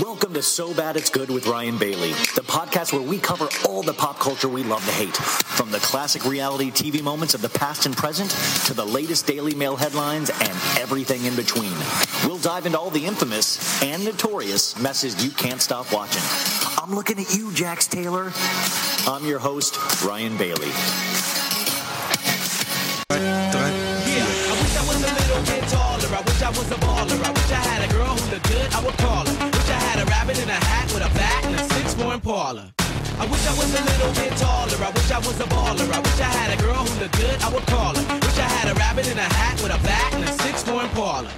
Welcome to So Bad It's Good with Ryan Bailey, the podcast where we cover all the pop culture we love to hate, from the classic reality TV moments of the past and present to the latest Daily Mail headlines and everything in between. We'll dive into all the infamous and notorious messes you can't stop watching. I'm looking at you, Jax Taylor. I'm your host, Ryan Bailey. I wish I was a baller. I wish I had a girl who looked good. I would call her. Four Impala. I wish I was a little bit taller. I wish I was a baller. I wish I had a girl who looked good. I would call her. Wish I had a rabbit in a hat with a bat and a six four Impala.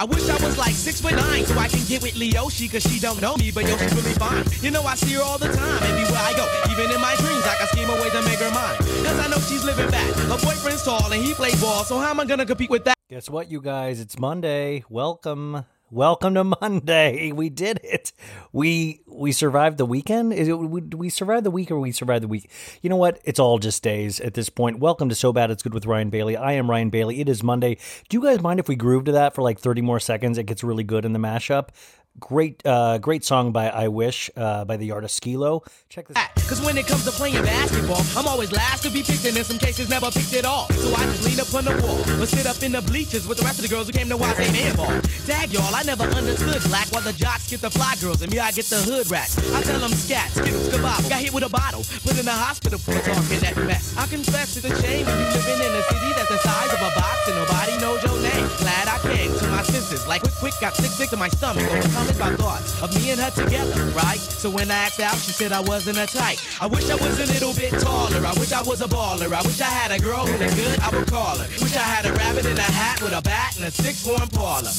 I wish I was like six foot nine so I can get with Leoshi cause she don't know me, but yo, she's really fine. You know, I see her all the time, everywhere I go. Even in my dreams, I can scheme a way to make her mine. Cause I know she's living back. Her boyfriend's tall and he plays ball, so how am I gonna compete with that? Guess what, you guys? It's Monday. Welcome. Welcome to Monday. We did it. We we survived the weekend. Is it we, we survived the week or we survived the week? You know what? It's all just days at this point. Welcome to So Bad It's Good with Ryan Bailey. I am Ryan Bailey. It is Monday. Do you guys mind if we groove to that for like 30 more seconds? It gets really good in the mashup. Great uh great song by I Wish uh by the artist Skee-Lo. Check this Cause when it comes to playing basketball, I'm always last to be picked and in some cases never picked at all. So I just lean up on the wall or sit up in the bleachers with the rest of the girls who came to watch St. ball. Dag y'all, I never understood black while the jocks get the fly girls and me I get the hood rats. I tell them scat, skittles, kebab, got hit with a bottle, put in the hospital for talking that mess. I confess it's a shame when you living in a city that's the size of a box and nobody knows your name. Glad I came to my senses, like quick, quick, got sick, sick to my stomach, overcome it by thoughts of me and her together, right? So when I asked out, she said I wasn't a type. I wish I was a little bit taller. I wish I was a baller. I wish I had a girl who looked good. I would call her. Wish I had a rabbit in a hat with a bat and a six-four Impala.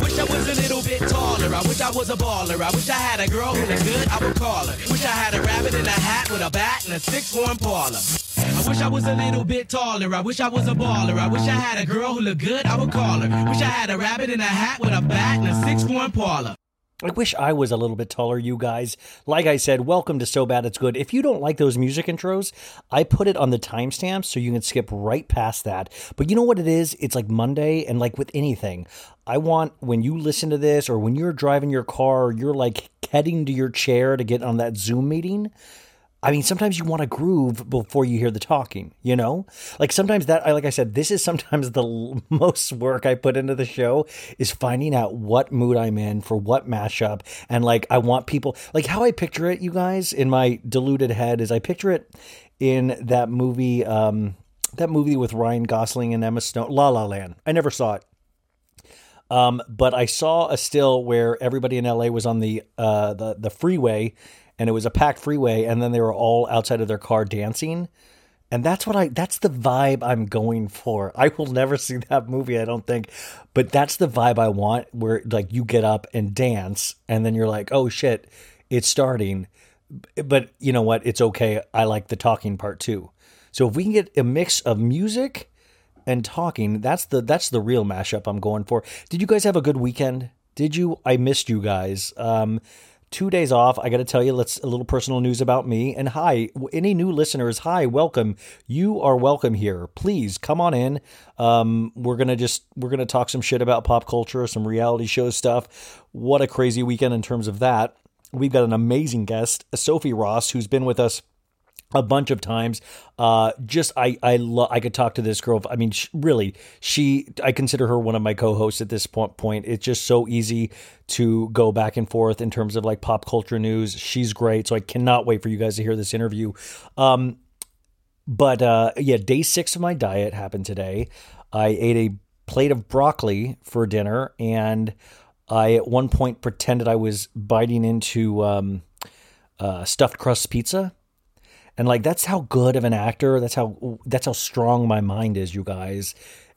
Wish I was a little bit taller. I wish I was a baller. I wish I had a girl who looked good. I would call her. Wish I had a rabbit in a hat with a bat and a six-four Impala. I wish I was a little bit taller. I wish I was a baller. I wish I had a girl who looked good. I would call her. Wish I had a rabbit in a hat with a bat and a six-four Impala. I wish I was a little bit taller, you guys. Like I said, welcome to So Bad It's Good. If you don't like those music intros, I put it on the timestamp so you can skip right past that. But you know what it is? It's like Monday, and like with anything, I want when you listen to this or when you're driving your car or you're like heading to your chair to get on that Zoom meeting. I mean, sometimes you want to groove before you hear the talking, you know? Like sometimes that, like I said, this is sometimes the most work I put into the show is finding out what mood I'm in for what mashup. And like, I want people, like how I picture it, you guys, in my deluded head is I picture it in that movie, um, that movie with Ryan Gosling and Emma Stone, La La Land. I never saw it. Um, but I saw a still where everybody in LA was on the uh, the the freeway, and it was a packed freeway, and then they were all outside of their car dancing, and that's what I that's the vibe I'm going for. I will never see that movie, I don't think, but that's the vibe I want, where like you get up and dance, and then you're like, oh shit, it's starting. But you know what? It's okay. I like the talking part too. So if we can get a mix of music and talking. That's the that's the real mashup I'm going for. Did you guys have a good weekend? Did you? I missed you guys. Um, two days off. I got to tell you, let's a little personal news about me. And hi, any new listeners, hi, welcome. You are welcome here. Please come on in. Um, we're gonna just we're gonna talk some shit about pop culture, some reality show stuff. What a crazy weekend in terms of that. We've got an amazing guest, Sophie Ross, who's been with us a bunch of times. Uh, just I I love I could talk to this girl. I mean, really, she I consider her one of my co-hosts at this point. Point. It's just so easy to go back and forth in terms of like pop culture news. She's great, so I cannot wait for you guys to hear this interview. Um, but uh, yeah, day six of my diet happened today. I ate a plate of broccoli for dinner, and I at one point pretended I was biting into um, uh, stuffed crust pizza and like that's how good of an actor that's how that's how strong my mind is you guys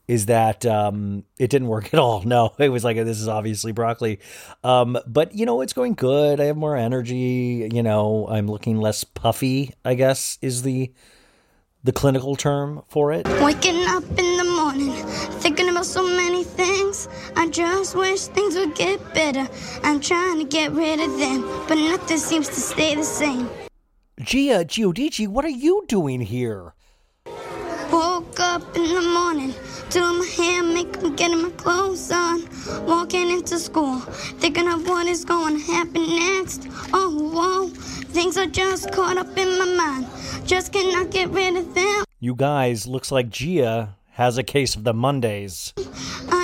is that um, it didn't work at all. No it was like this is obviously broccoli. Um, but you know it's going good. I have more energy you know i'm looking less puffy i guess is the the clinical term for it. Waking up in the morning thinking about so many things. I just wish things would get better. I'm trying to get rid of them but nothing seems to stay the same Gia Giudice, what are you doing here? Woke up in the morning, doing my hair, making, getting my clothes on, walking into school, thinking of what is going to happen next. Oh, whoa, things are just caught up in my mind, just cannot get rid of them. You guys, looks like Gia has a case of the Mondays. I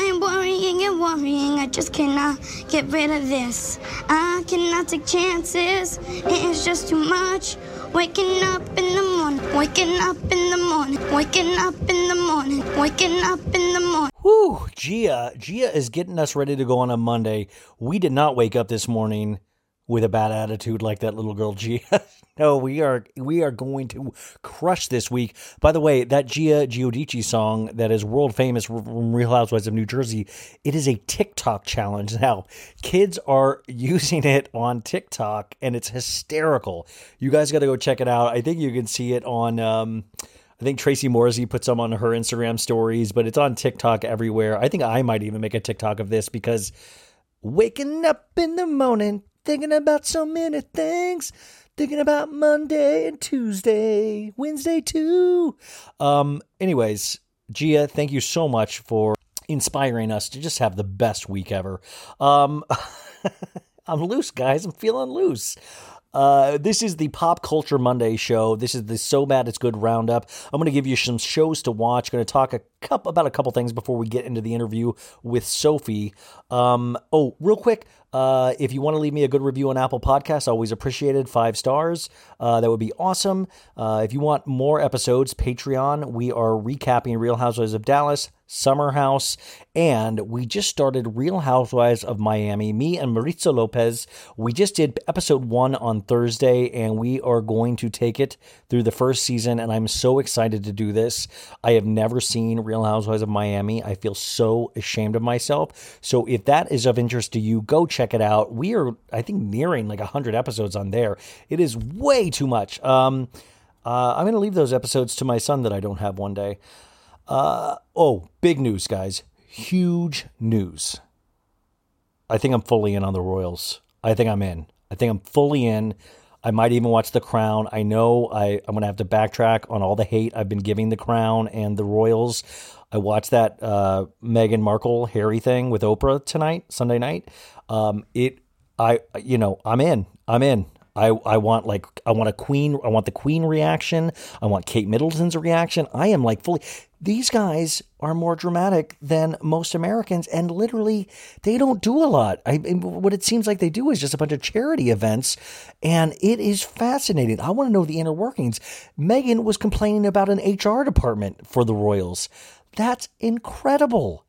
worrying I just cannot get rid of this. I cannot take chances, it is just too much. Waking up in the morning, waking up in the morning, waking up in the morning, waking up in the morning. Whew, Gia, Gia is getting us ready to go on a Monday. We did not wake up this morning with a bad attitude like that little girl Gia. no, we are we are going to crush this week. By the way, that Gia Giudice song that is world famous from Real Housewives of New Jersey, it is a TikTok challenge now. Kids are using it on TikTok and it's hysterical. You guys got to go check it out. I think you can see it on um, I think Tracy Morrissey put some on her Instagram stories, but it's on TikTok everywhere. I think I might even make a TikTok of this because waking up in the morning thinking about so many things. Thinking about Monday and Tuesday, Wednesday too. Um, anyways, Gia, thank you so much for inspiring us to just have the best week ever. Um, I'm loose, guys. I'm feeling loose. Uh, this is the Pop Culture Monday show. This is the So Bad It's Good roundup. I'm going to give you some shows to watch. Going to talk a couple about a couple things before we get into the interview with Sophie. Um, oh, real quick, uh, if you want to leave me a good review on Apple Podcasts, always appreciated. Five stars. Uh, that would be awesome. Uh, if you want more episodes, Patreon. We are recapping Real Housewives of Dallas, Summer House, and we just started Real Housewives of Miami. Me and Maritza Lopez. We just did episode one on Thursday, and we are going to take it through the first season. And I'm so excited to do this. I have never seen Real Housewives of Miami. I feel so ashamed of myself. So if that is of interest to you, go check it out. We are, I think, nearing like 100 episodes on there. It is way too much. Um, uh, I'm going to leave those episodes to my son that I don't have one day. Uh, oh, big news, guys. Huge news. I think I'm fully in on the Royals. I think I'm in. I think I'm fully in. I might even watch The Crown. I know I, I'm going to have to backtrack on all the hate I've been giving The Crown and the Royals. I watched that uh, Meghan Markle Harry thing with Oprah tonight, Sunday night. Um, it, I, you know, I'm in. I'm in. I, I want like I want a queen I want the queen reaction. I want Kate Middleton's reaction. I am like fully these guys are more dramatic than most Americans and literally they don't do a lot. I what it seems like they do is just a bunch of charity events and it is fascinating. I want to know the inner workings. Meghan was complaining about an HR department for the Royals. That's incredible.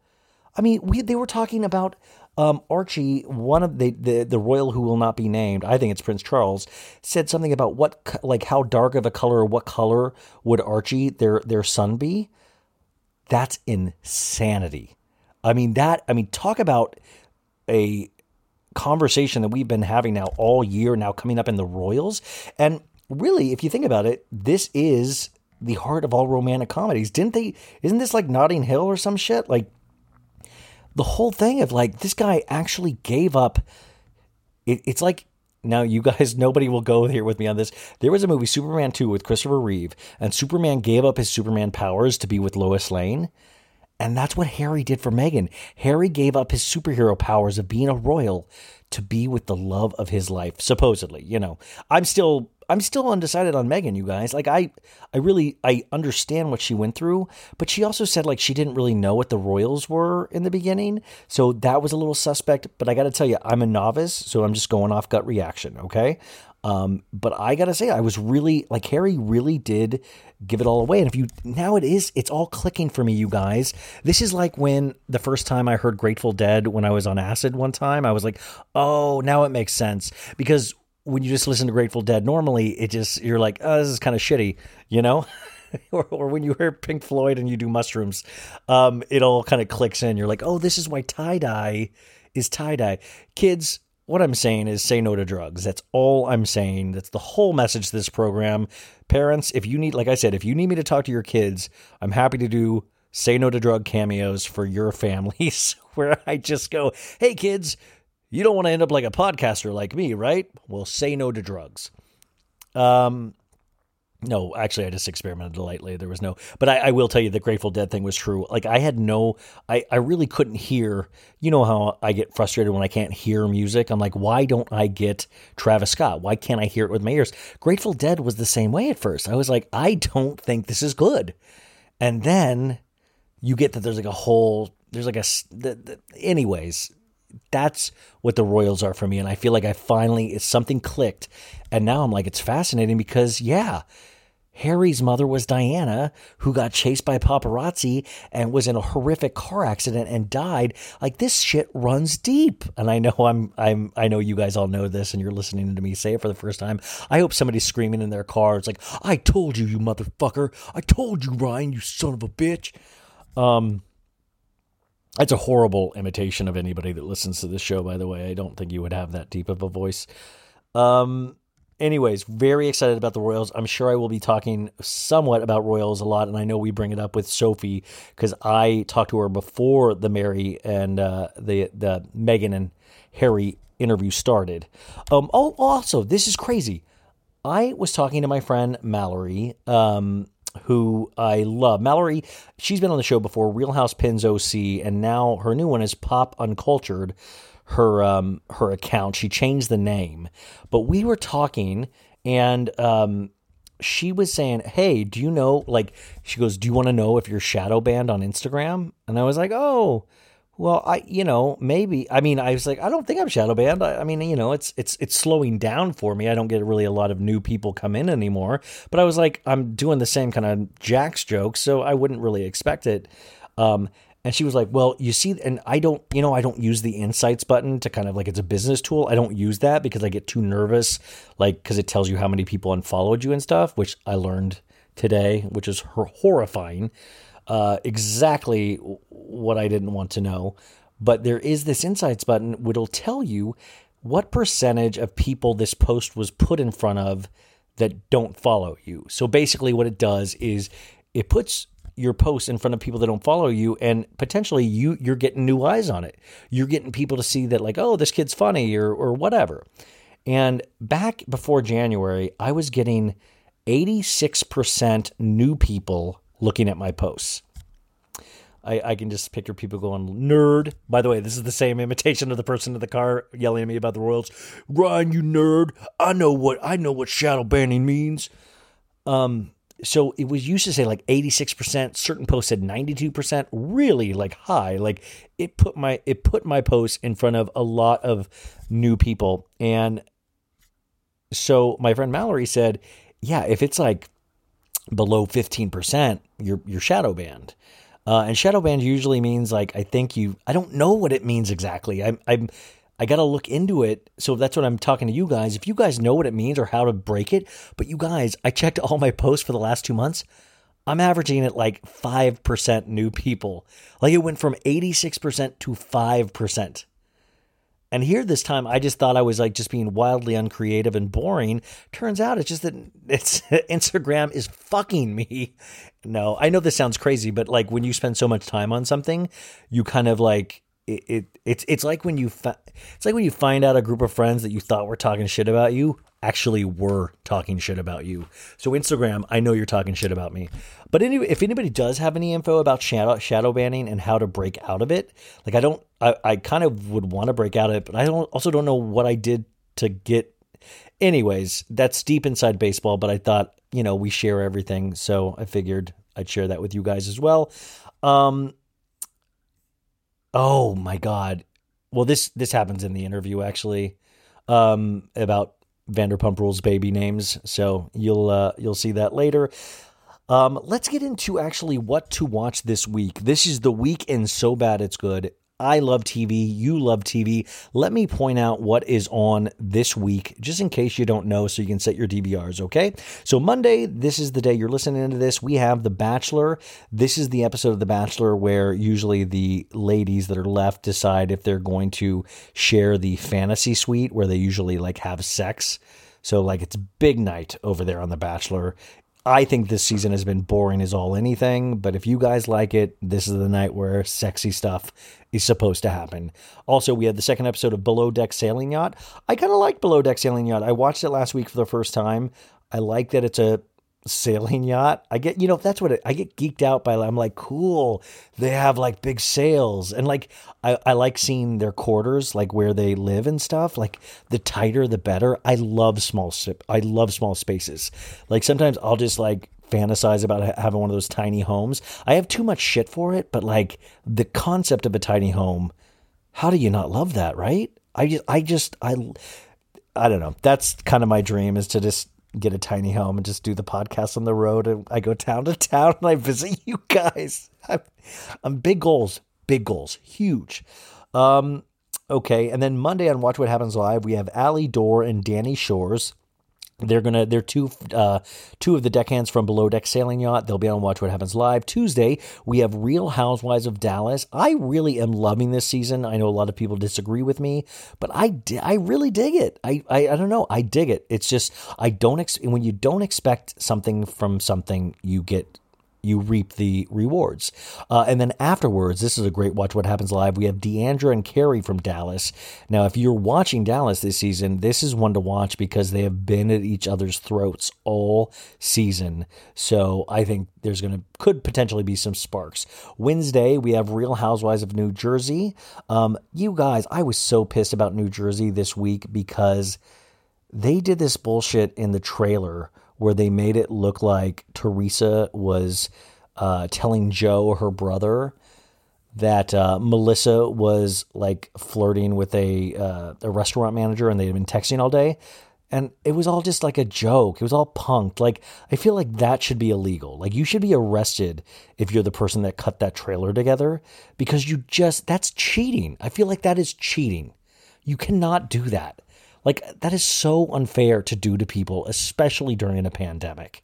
I mean, we they were talking about um, Archie, one of the, the the royal who will not be named, I think it's Prince Charles, said something about what like how dark of a color or what color would Archie their their son be. That's insanity. I mean that. I mean talk about a conversation that we've been having now all year now coming up in the royals and really if you think about it this is the heart of all romantic comedies didn't they isn't this like notting hill or some shit like the whole thing of like this guy actually gave up. It, it's like now you guys nobody will go here with me on this. There was a movie Superman 2 with Christopher Reeve and Superman gave up his Superman powers to be with Lois Lane. And that's what Harry did for meghan Harry gave up his superhero powers of being a royal to be with the love of his life, supposedly. You know, I'm still I'm still undecided on Meghan, you guys. Like I I really I understand what she went through, but she also said like she didn't really know what the royals were in the beginning. So that was a little suspect, but I got to tell you I'm a novice, so I'm just going off gut reaction, okay? Um, but I gotta say, I was really like Harry really did give it all away. And if you now it is, it's all clicking for me, you guys. This is like when the first time I heard Grateful Dead when I was on acid one time, I was like, oh, now it makes sense because when you just listen to Grateful Dead, normally it just you're like, oh, this is kind of shitty, you know. or, or, when you hear Pink Floyd and you do mushrooms, um, it all kind of clicks in. You're like, oh, this is why tie dye is tie dye. Kids, what I'm saying is say no to drugs. That's all I'm saying. That's the whole message to this program. Parents, if you need, like I said, if you need me to talk to your kids, I'm happy to do say no to drug cameos for your families where I just go, hey kids, you don't want to end up like a podcaster like me, right? Well, say no to drugs. Um, no, actually, I just experimented lightly. There was no, but I, I, will tell you the Grateful Dead thing was true. Like I had no, I, I really couldn't hear. You know how I get frustrated when I can't hear music. I'm like, why don't I get Travis Scott? Why can't I hear it with my ears? Grateful Dead was the same way at first. I was like, I don't think this is good. And then you get that there's like a whole, there's like a, the, the, anyways, that's what the Royals are for me. And I feel like I finally, it's something clicked. And now I'm like, it's fascinating because, yeah, Harry's mother was Diana, who got chased by paparazzi and was in a horrific car accident and died. Like this shit runs deep. And I know I'm I'm I know you guys all know this and you're listening to me say it for the first time. I hope somebody's screaming in their car. It's like, I told you, you motherfucker. I told you, Ryan, you son of a bitch. Um that's a horrible imitation of anybody that listens to this show, by the way. I don't think you would have that deep of a voice. Um anyways, very excited about the Royals. I'm sure I will be talking somewhat about Royals a lot, and I know we bring it up with Sophie because I talked to her before the Mary and uh, the the Meghan and Harry interview started. Um, oh, also, this is crazy. I was talking to my friend Mallory, um, who I love. Mallory, she's been on the show before, Real House Pins OC, and now her new one is Pop Uncultured her um, her account. She changed the name, but we were talking, and um, she was saying, "Hey, do you know?" Like, she goes, "Do you want to know if you're shadow banned on Instagram?" And I was like, "Oh." Well, I you know maybe I mean I was like I don't think I'm shadow banned. I, I, mean you know it's it's it's slowing down for me. I don't get really a lot of new people come in anymore. But I was like I'm doing the same kind of Jax jokes, so I wouldn't really expect it. Um, and she was like, Well, you see, and I don't, you know, I don't use the insights button to kind of like it's a business tool. I don't use that because I get too nervous, like, because it tells you how many people unfollowed you and stuff, which I learned today, which is horrifying. Uh, exactly what I didn't want to know. But there is this insights button which will tell you what percentage of people this post was put in front of that don't follow you. So basically, what it does is it puts your post in front of people that don't follow you and potentially you you're getting new eyes on it you're getting people to see that like oh this kid's funny or or whatever and back before january i was getting 86% new people looking at my posts I, I can just picture people going nerd. By the way, this is the same imitation of the person in the car yelling at me about the Royals. Ryan, you nerd! I know what I know what shadow banning means. Um, so it was used to say like 86%, certain posts said 92%, really like high. Like it put my it put my post in front of a lot of new people. And so my friend Mallory said, "Yeah, if it's like below 15%, you're you're shadow banned." Uh, and shadow banned usually means like I think you I don't know what it means exactly. I'm I'm I got to look into it. So that's what I'm talking to you guys. If you guys know what it means or how to break it, but you guys, I checked all my posts for the last two months. I'm averaging at like 5% new people. Like it went from 86% to 5%. And here this time, I just thought I was like just being wildly uncreative and boring. Turns out it's just that it's Instagram is fucking me. No, I know this sounds crazy, but like when you spend so much time on something, you kind of like it, it it's it's like when you it's like when you find out a group of friends that you thought were talking shit about you actually were talking shit about you. So Instagram, I know you're talking shit about me. But anyway, if anybody does have any info about shadow shadow banning and how to break out of it, like I don't I, I kind of would want to break out of it, but I don't also don't know what I did to get anyways, that's deep inside baseball, but I thought, you know, we share everything, so I figured I'd share that with you guys as well. Um Oh my god. Well, this this happens in the interview actually um, about Vanderpump Rules baby names. So you'll uh, you'll see that later. Um, let's get into actually what to watch this week. This is the week in So Bad It's Good. I love TV. You love TV. Let me point out what is on this week, just in case you don't know, so you can set your DVRs, okay? So, Monday, this is the day you're listening to this. We have The Bachelor. This is the episode of The Bachelor where usually the ladies that are left decide if they're going to share the fantasy suite where they usually like have sex. So, like, it's big night over there on The Bachelor. I think this season has been boring as all anything, but if you guys like it, this is the night where sexy stuff is supposed to happen. Also, we had the second episode of Below Deck Sailing Yacht. I kind of like Below Deck Sailing Yacht. I watched it last week for the first time. I like that it's a sailing yacht. I get, you know, that's what it, I get geeked out by. I'm like, cool. They have like big sails and like, I, I like seeing their quarters, like where they live and stuff. Like the tighter, the better. I love small, I love small spaces. Like sometimes I'll just like fantasize about having one of those tiny homes. I have too much shit for it, but like the concept of a tiny home, how do you not love that, right? I just, I just, I, I don't know. That's kind of my dream is to just get a tiny home and just do the podcast on the road. And I go town to town and I visit you guys. I'm, I'm big goals, big goals, huge. Um, okay, and then Monday on Watch What Happens Live, we have Alli Dore and Dani Soares. They're gonna they're two uh, two of the deckhands from Below Deck Sailing Yacht. They'll be on Watch What Happens Live Tuesday. We have Real Housewives of Dallas. I really am loving this season. I know a lot of people disagree with me, but I I really dig it. I, I I don't know. I dig it. It's just I don't ex- when you don't expect something from something, you get you reap the rewards. Uh, and then afterwards, this is a great watch. What happens live? We have D'Andra and Kary from Dallas. Now, if you're watching Dallas this season, this is one to watch because they have been at each other's throats all season. So I think there's going to could potentially be some sparks. Wednesday, we have Real Housewives of New Jersey. Um, you guys, I was so pissed about New Jersey this week because they did this bullshit in the trailer where they made it look like Teresa was uh, telling Joe, her brother, that uh, Melissa was like flirting with a uh, a restaurant manager, and they had been texting all day. And it was all just like a joke. It was all punked. Like I feel like that should be illegal. Like you should be arrested if you're the person that cut that trailer together because you just that's cheating. I feel like that is cheating. You cannot do that. Like, that is so unfair to do to people, especially during a pandemic.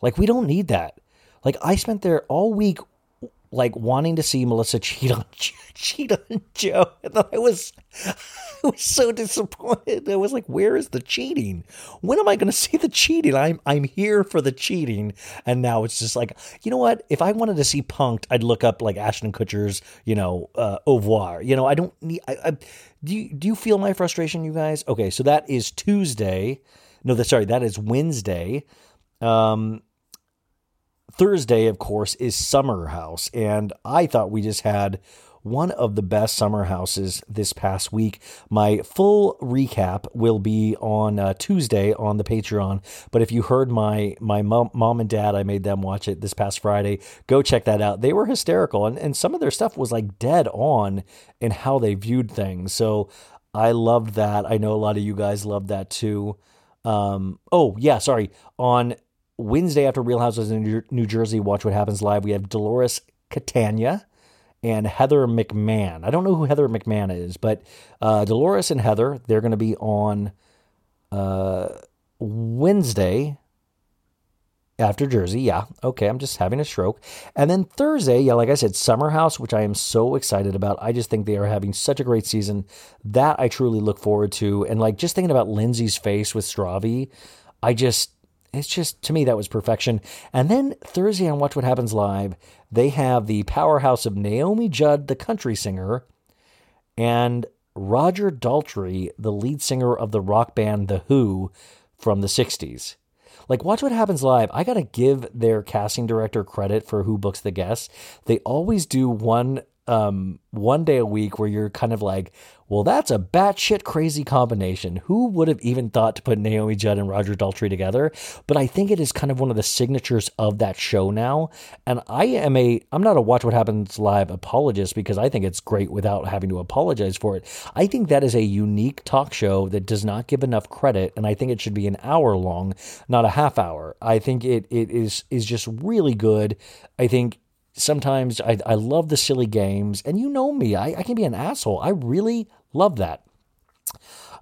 Like, we don't need that. Like, I spent there all week, like, wanting to see Melissa cheat on cheat on Joe, and I was, I was so disappointed. I was like, "Where is the cheating? When am I going to see the cheating? I'm I'm here for the cheating." And now it's just like, you know what? If I wanted to see Punked, I'd look up like Ashton Kutcher's, you know, uh, Au revoir. You know, I don't need. I, I do you, do you feel my frustration, you guys? Okay, so that is Tuesday. No, that sorry, that is Wednesday. Um, Thursday, of course, is Summer House. And I thought we just had one of the best summer houses this past week. My full recap will be on uh, Tuesday on the Patreon. But if you heard my my mom, mom and dad, I made them watch it this past Friday. Go check that out. They were hysterical, and and some of their stuff was like dead on in how they viewed things. So I loved that. I know a lot of you guys loved that too. Um, oh yeah, sorry. On Wednesday after Real Houses in New Jersey, watch what happens live. We have Dolores Catania and Heather McMahon. I don't know who Heather McMahon is, but uh, Dolores and Heather, they're going to be on uh, Wednesday after Jersey. Yeah, okay, I'm just having a stroke. And then Thursday, yeah, like I said, Summer House, which I am so excited about. I just think they are having such a great season. That I truly look forward to. And like just thinking about Lindsay's face with Stravi, I just it's just to me that was perfection. And then Thursday on Watch What Happens Live, they have the powerhouse of Naomi Judd, the country singer, and Roger Daltrey, the lead singer of the rock band The Who from the 60s. Like, watch what happens live. I got to give their casting director credit for who books the guests. They always do one um, one day a week where you're kind of like, well, that's a batshit crazy combination. Who would have even thought to put Naomi Judd and Roger Daltrey together? But I think it is kind of one of the signatures of that show now. And I am a, I'm not a Watch What Happens Live apologist because I think it's great without having to apologize for it. I think that is a unique talk show that does not give enough credit. And I think it should be an hour long, not a half hour. I think it, it is, is just really good. I think sometimes I, I love the silly games, and you know me, I, I can be an asshole. I really love that.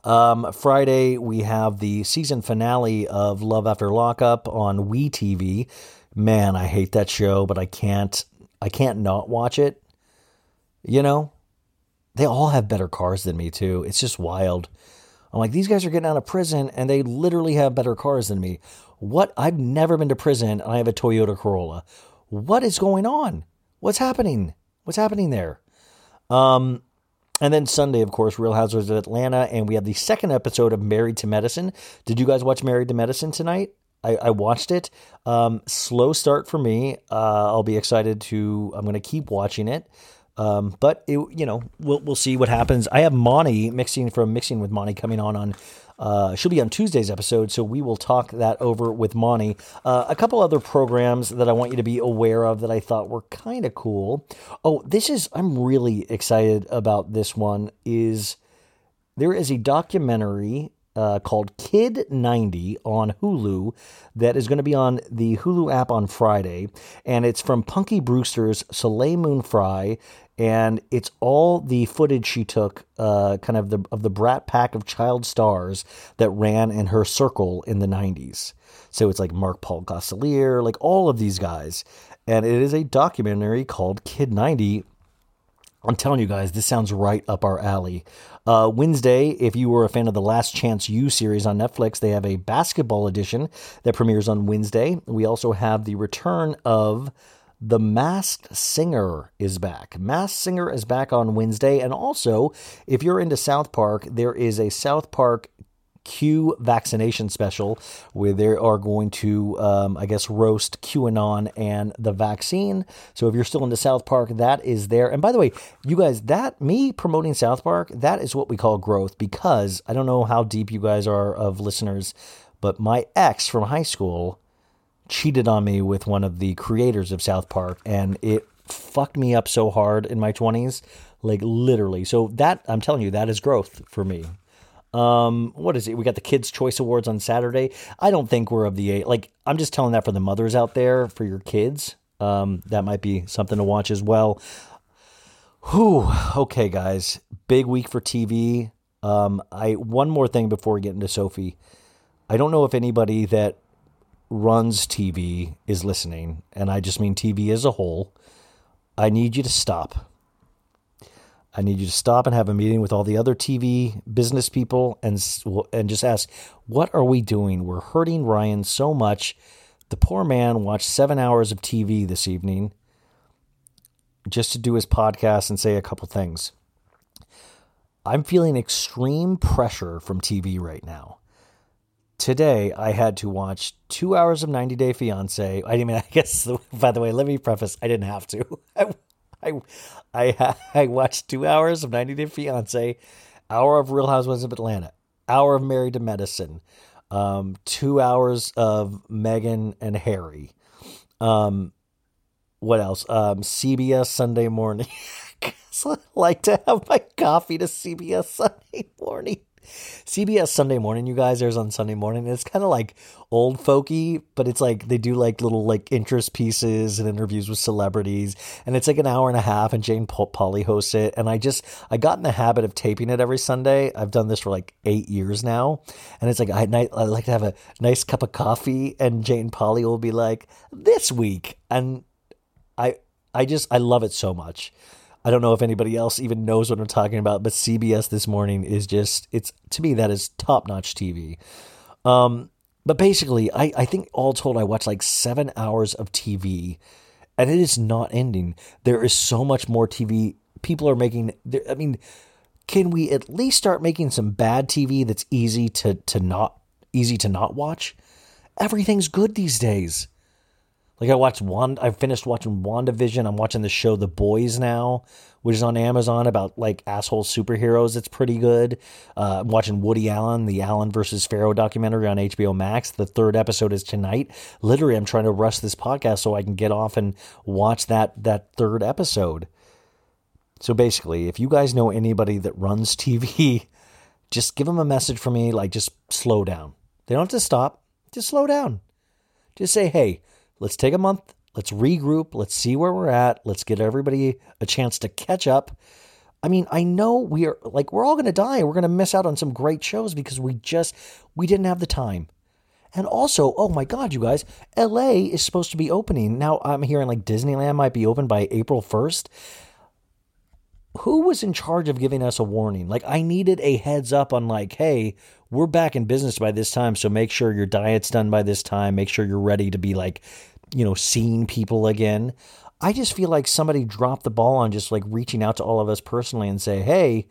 Um, Friday, we have the season finale of Love After Lockup on WE TV. Man, I hate that show, but I can't I can't not watch it. You know, they all have better cars than me too. It's just wild. I'm like, these guys are getting out of prison and they literally have better cars than me. What? I've never been to prison and I have a Toyota Corolla. What is going on? What's happening? What's happening there? Um, and then Sunday, of course, Real Housewives of Atlanta, and we have the second episode of Married to Medicine. Did you guys watch Married to Medicine tonight? I, I watched it. Um, slow start for me. Uh, I'll be excited to. I'm going to keep watching it. Um, but it, you know, we'll we'll see what happens. I have Monty mixing from mixing with Monty coming on on uh, she'll be on Tuesday's episode, so we will talk that over with Monty. Uh, a couple other programs that I want you to be aware of that I thought were kind of cool. Oh, this is, I'm really excited about this one, is there is a documentary uh, called Kid 90 on Hulu that is going to be on the Hulu app on Friday. And it's from Punky Brewster's Soleil Moon Frye and it's all the footage she took, uh, kind of the of the brat pack of child stars that ran in her circle in the '90s. So it's like Mark Paul Gosselaar, like all of these guys, and it is a documentary called Kid 90. I'm telling you guys, this sounds right up our alley. Uh, Wednesday, if you were a fan of the Last Chance U series on Netflix, they have a basketball edition that premieres on Wednesday. We also have the return of the Masked Singer is back. Masked Singer is back on Wednesday. And also, if you're into South Park, there is a South Park Q vaccination special where they are going to, um, I guess, roast QAnon and the vaccine. So if you're still into South Park, that is there. And by the way, you guys, that me promoting South Park, that is what we call growth because I don't know how deep you guys are of listeners, but my ex from high school cheated on me with one of the creators of South Park, and it fucked me up so hard in my 20s, like literally. So that I'm telling you, that is growth for me. Um, what is it? We got the Kids Choice Awards on Saturday. I don't think we're of the eight. Like, I'm just telling that for the mothers out there, for your kids. Um, that might be something to watch as well. Whew. Okay, guys. Big week for TV. Um, I one more thing before we get into Sophie. I don't know if anybody that runs TV is listening, and I just mean TV as a whole, I need you to stop. I need you to stop and have a meeting with all the other TV business people and and just ask, what are we doing? We're hurting Ryan so much. The poor man watched seven hours of TV this evening just to do his podcast and say a couple things. I'm feeling extreme pressure from TV right now today I had to watch two hours of 90 Day Fiance. I mean, I guess, by the way, let me preface, I didn't have to. I, I, I, I watched two hours of 90 Day Fiance, hour of Real Housewives of Atlanta, hour of Married to Medicine, um, two hours of Meghan and Harry. Um, what else? Um, CBS Sunday morning. I like to have my coffee to CBS Sunday morning. CBS Sunday morning, you guys, there's on Sunday morning. It's kind of like old folky, but it's like they do like little like interest pieces and interviews with celebrities, and it's like an hour and a half. And Jane Pauley hosts it, and I just I got in the habit of taping it every Sunday. I've done this for like eight years now, and it's like I, I like to have a nice cup of coffee, and Jane Pauley will be like this week, and I I just I love it so much. I don't know if anybody else even knows what I'm talking about, but CBS this morning is just it's to me that is top notch TV. Um, but basically, I, I think all told, I watched like seven hours of TV, and it is not ending. There is so much more TV. People are making. I mean, can we at least start making some bad TV that's easy to to not easy to not watch? Everything's good these days. Like I watched one, I finished watching WandaVision. I'm watching the show The Boys now, which is on Amazon about like asshole superheroes. It's pretty good. Uh, I'm watching Woody Allen, the Allen versus Farrow documentary on HBO Max. The third episode is tonight. Literally, I'm trying to rush this podcast so I can get off and watch that that third episode. So basically, if you guys know anybody that runs TV, just give them a message for me. Like, just slow down. They don't have to stop. Just slow down. Just say, hey let's take a month, let's regroup, let's see where we're at, let's get everybody a chance to catch up. I mean, I know we are like we're all going to die. We're going to miss out on some great shows because we just we didn't have the time. And also, oh my god, you guys, LA is supposed to be opening. Now I'm hearing like Disneyland might be open by April 1st. Who was in charge of giving us a warning? Like I needed a heads up on like, hey, we're back in business by this time, so make sure your diet's done by this time. Make sure you're ready to be like you know, seeing people again. I just feel like somebody dropped the ball on just like reaching out to all of us personally and say, hey,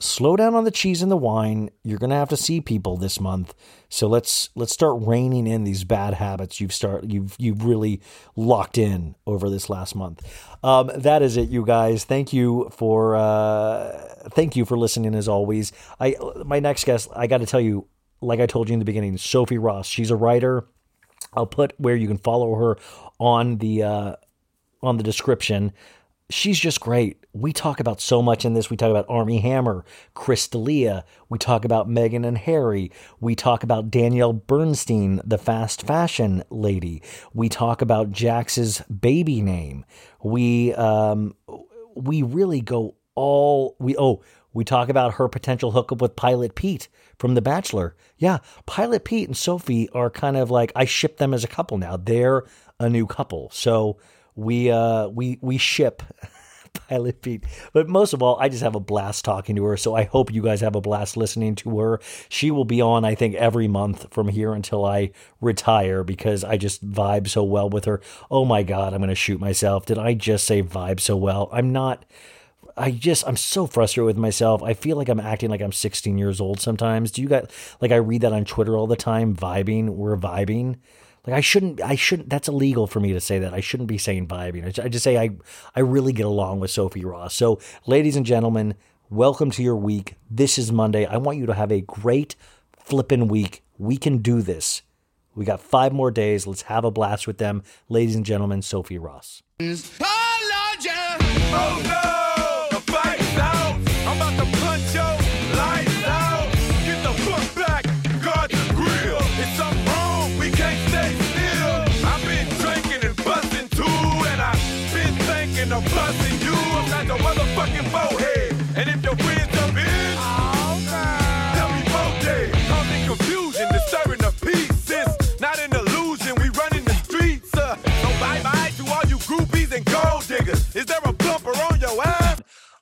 slow down on the cheese and the wine. You're gonna have to see people this month. So let's let's start reining in these bad habits you've start you've you've really locked in over this last month. Um, that is it, you guys. Thank you for uh, thank you for listening as always. I my next guest, I got to tell you, like I told you in the beginning, Sophie Ross. She's a writer I'll put where you can follow her on the uh, on the description. She's just great. We talk about so much in this. We talk about Armie Hammer, Chris D'Elia. We talk about Meghan and Harry. We talk about Danielle Bernstein, the fast fashion lady. We talk about Jax's baby name. We um, we really go all we oh we talk about her potential hookup with Pilot Pete from The Bachelor. Yeah, Pilot Pete and Sophie are kind of like I ship them as a couple now. They're a new couple. So we uh we we ship Pilot Pete. But most of all, I just have a blast talking to her. So I hope you guys have a blast listening to her. She will be on, I think, every month from here until I retire because I just vibe so well with her. Oh my God, I'm going to shoot myself. Did I just say vibe so well? I'm not. I just I'm so frustrated with myself. I feel like I'm acting like I'm 16 years old sometimes. Do you got like I read that on Twitter all the time, vibing, we're vibing. Like I shouldn't I shouldn't that's illegal for me to say that. I shouldn't be saying vibing. I just say I I really get along with Sophie Ross. So, ladies and gentlemen, welcome to your week. This is Monday. I want you to have a great flippin' week. We can do this. We got 5 more days. Let's have a blast with them. Ladies and gentlemen, Sophie Ross. Oh, no!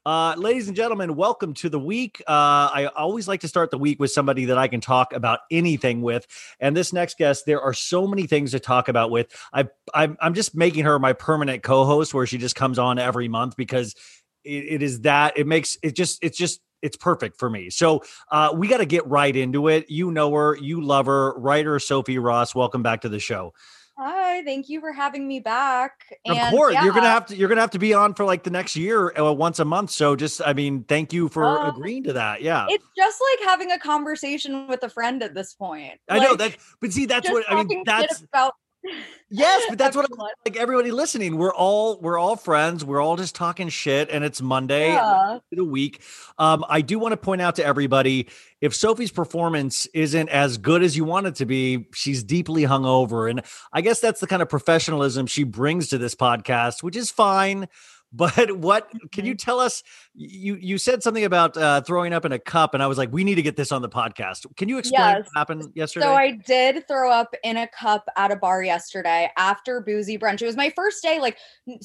Uh, ladies and gentlemen, welcome to the week. Uh, I always like to start the week with somebody that I can talk about anything with. And this next guest, there are so many things to talk about with. I, I'm, I'm just making her my permanent co-host, where she just comes on every month because it, it is that it makes it just it's just it's perfect for me. So uh, we got to get right into it. You know her, you love her. Writer Sophie Ross, welcome back to the show. Hi, thank you for having me back. And of course, you're gonna have to you're gonna have to be on for like the next year, uh, once a month. So just, I mean, thank you for Uh, agreeing to that. Yeah, It's just like having a conversation with a friend at this point. I know that, but see, that's what I mean. That's about yes, but that's what I'm like. Everybody listening, we're all we're all friends. We're all just talking shit, and it's Monday. Yeah. the week. Um, I do want to point out to everybody if Sophie's performance isn't as good as you want it to be, she's deeply hungover. And I guess that's the kind of professionalism she brings to this podcast, which is fine. But what can Mm-hmm. you tell us? You you said something about uh, throwing up in a cup, and I was like, we need to get this on the podcast. Can you explain Yes. what happened yesterday? So I did throw up in a cup at a bar yesterday after boozy brunch. It was my first day. Like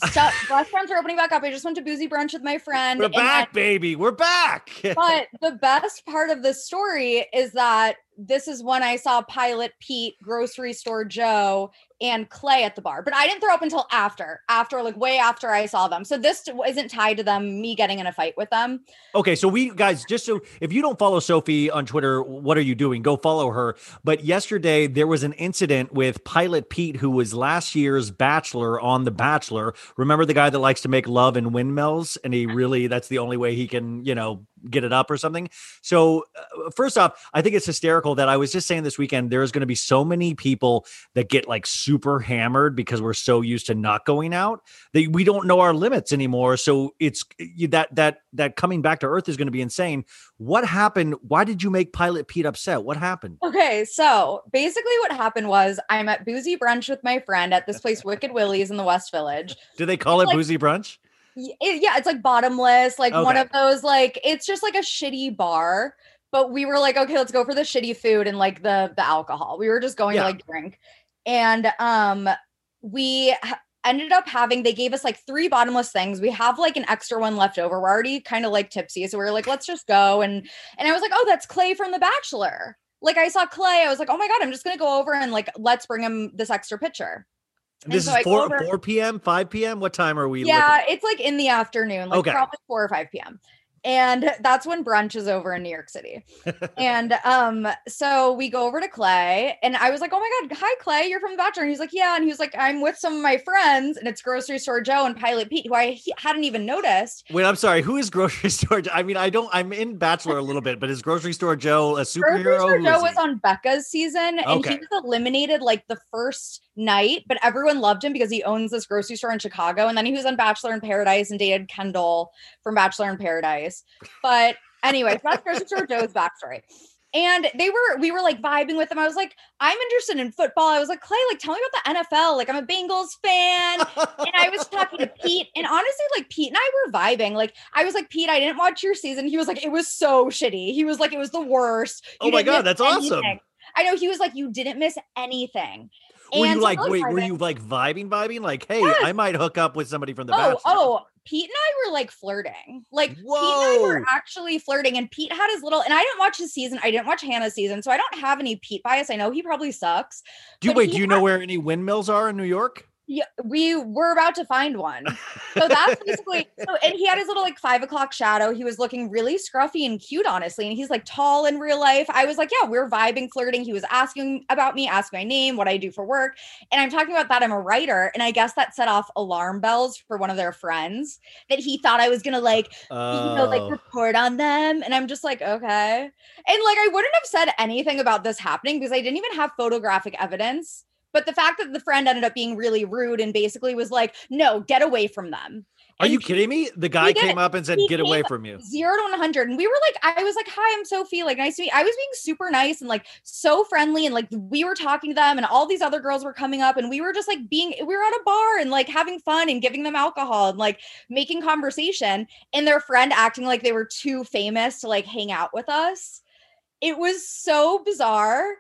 stuff, restaurants are opening back up. I just went to boozy brunch with my friend. We're then- back, baby. We're back. but the best part of the story is that this is when I saw Pilot Pete, Grocery Store Joe, and Clay at the bar. But I didn't throw up until after, after like way after I saw them. So this isn't tied to them me getting in a fight with them. Okay, so we guys, just so if you don't follow Sophie on Twitter, what are you doing? Go follow her. But yesterday there was an incident with Pilot Pete, who was last year's Bachelor on The Bachelor. Remember the guy that likes to make love in windmills, and he really that's the only way he can, you know, get it up or something. So uh, first off, I think it's hysterical that I was just saying this weekend there's going to be so many people that get like super hammered because we're so used to not going out that we don't know our limits anymore. So it's you- that that that coming back to earth is going to be insane. What happened? Why did you make Pilot Pete upset? What happened? Okay, so basically what happened was I'm at boozy brunch with my friend at this place, Wicked Willie's in the West Village. Do they call it Like- boozy brunch? Yeah, it's like bottomless, like one of those like it's just like a shitty bar. But we were like, okay, let's go for the shitty food and like the the alcohol. We were just going Yeah. to like drink, and um, we ended up having. They gave us like three bottomless things. We have like an extra one left over. We're already kind of like tipsy, so we were like, let's just go. And and I was like, oh, that's Clay from The Bachelor. Like I saw Clay, I was like, oh my god, I'm just gonna go over and like let's bring him this extra picture. And This so is I four over- four p.m. five p.m. What time are we? yeah, it's like in the afternoon, like Okay. probably 4 or 5 p.m. And that's when brunch is over in New York City. and um, so we go over to Clay, and I was like, Oh my god, hi Clay, you're from The Bachelor. And he's like, Yeah. And he was like, I'm with some of my friends, and it's grocery store Joe and Pilot Pete, who I he- hadn't even noticed. Wait, I'm sorry. Who is grocery store? Joe? I mean, I don't. I'm in Bachelor a little bit, but is grocery store Joe a superhero? Grocery store Joe was on Becca's season, and Okay. he was eliminated like the first night, but everyone loved him because he owns this grocery store in Chicago. And then he was on Bachelor in Paradise and dated Kendall from Bachelor in Paradise. But anyway, that's grocery store Joe's backstory. And they were, we were like vibing with them. I was like, I'm interested in football. I was like, Clay, like, tell me about the NFL. Like, I'm a Bengals fan. and I was talking to Pete, and honestly, like Pete and I were vibing. Like, I was like, Pete, I didn't watch your season. He was like, it was so shitty. He was like, it was the worst. Oh my God, that's awesome. I know he was like, you didn't miss anything. Were you like? Wait, were vibing. you like vibing, vibing? Like, hey, Yes. I might hook up with somebody from the Oh, Bachelor. oh, Pete and I were like flirting. Like Pete and I were actually flirting, and Pete had his little. And I didn't watch his season. I didn't watch Hannah's season, so I don't have any Pete bias. I know he probably sucks. Do you wait? Do you know where any windmills are in New York? Yeah, we were about to find one. So that's basically so and he had his little like five o'clock shadow. He was looking really scruffy and cute, honestly. And he's like tall in real life. I was like, yeah, we're vibing, flirting. He was asking about me, ask my name, what I do for work. And I'm talking about that I'm a writer. And I guess that set off alarm bells for one of their friends that he thought I was gonna like you know, like Oh. report on them. And I'm just like, okay. And like, I wouldn't have said anything about this happening because I didn't even have photographic evidence. But the fact that the friend ended up being really rude and basically was like, no, get away from them. Are And you kidding me? The guy came up and said, "Get away from you." Zero to 100. And we were like, I was like, hi, I'm Sophie. Like, nice to meet you. I was being super nice and like so friendly. And like, we were talking to them and all these other girls were coming up and we were just like being, we were at a bar and like having fun and giving them alcohol and like making conversation. And their friend acting like they were too famous to like hang out with us. It was so bizarre.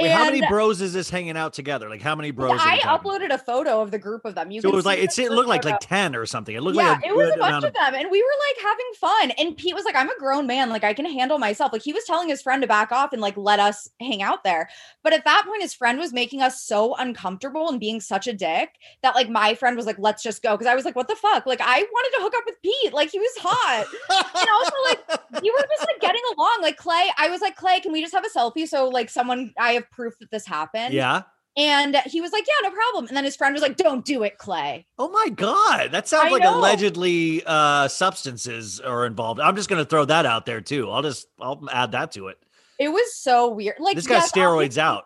Wait, how many bros is this hanging out together? Like how many bros? I uploaded a photo of the group of them. You So it was like it looked like photo. like ten or something. It looked yeah, like a it was a bunch amount of them, and we were like having fun. And Pete was like, "I'm a grown man, like I can handle myself." Like he was telling his friend to back off and like let us hang out there. But at that point, his friend was making us so uncomfortable and being such a dick that like my friend was like, "Let's just go," because I was like, "What the fuck?" Like I wanted to hook up with Pete, like he was hot. and also like you were just like getting along. Like Clay, I was like, "Clay, can we just have a selfie?" So like someone, I have proof that this happened. Yeah. And he was like, "Yeah, no problem." And then his friend was like, "Don't do it, Clay." Oh my god, that sounds I like know. allegedly uh substances are involved. I'm just gonna throw that out there too. I'll just I'll add that to it. It was so weird. Like This guy's yes, steroids out.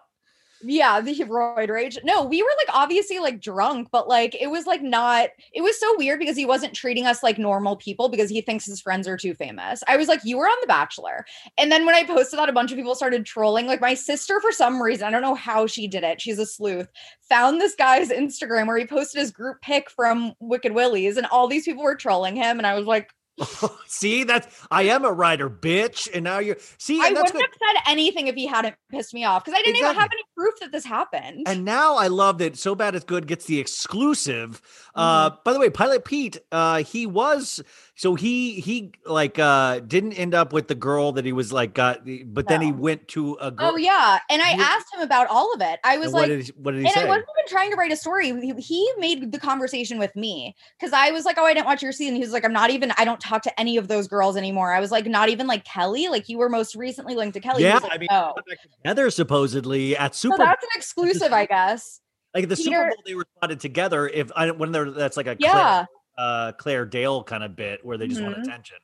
Yeah, the roid rage. No, we were like obviously like drunk, but like it was like not. It was so weird because he wasn't treating us like normal people because he thinks his friends are too famous. I was like, you were on The Bachelor, and then when I posted that, a bunch of people started trolling. Like my sister, for some reason, I don't know how she did it. She's a sleuth. Found this guy's Instagram where he posted his group pic from Wicked Willies, and all these people were trolling him, and I was like, see, that's I am a writer, bitch. And now you're see, I wouldn't good. have said anything if he hadn't pissed me off because I didn't even have any proof that this happened. And now I love that so bad it's good gets the exclusive. Uh Mm-hmm. by the way, Pilot Pete, uh he was so he he like uh didn't end up with the girl that he was like got but then he went to a girl. Oh yeah, and I You- asked him about all of it. I was like, what did he, what did he and say? I wasn't even trying to write a story. He, he made the conversation with me because I was like, "Oh, I didn't watch your season." He was like, "I'm not even. I don't talk to any of those girls anymore." I was like, "Not even like Kelley. Like you were most recently linked to Kelley." Yeah, like, I mean "No." together supposedly at So Super that's an exclusive, I guess. like the Super Bowl they were spotted together. If I when they're that's like a Yeah, Claire, uh Claire Dale kind of bit where they just want Mhm. attention.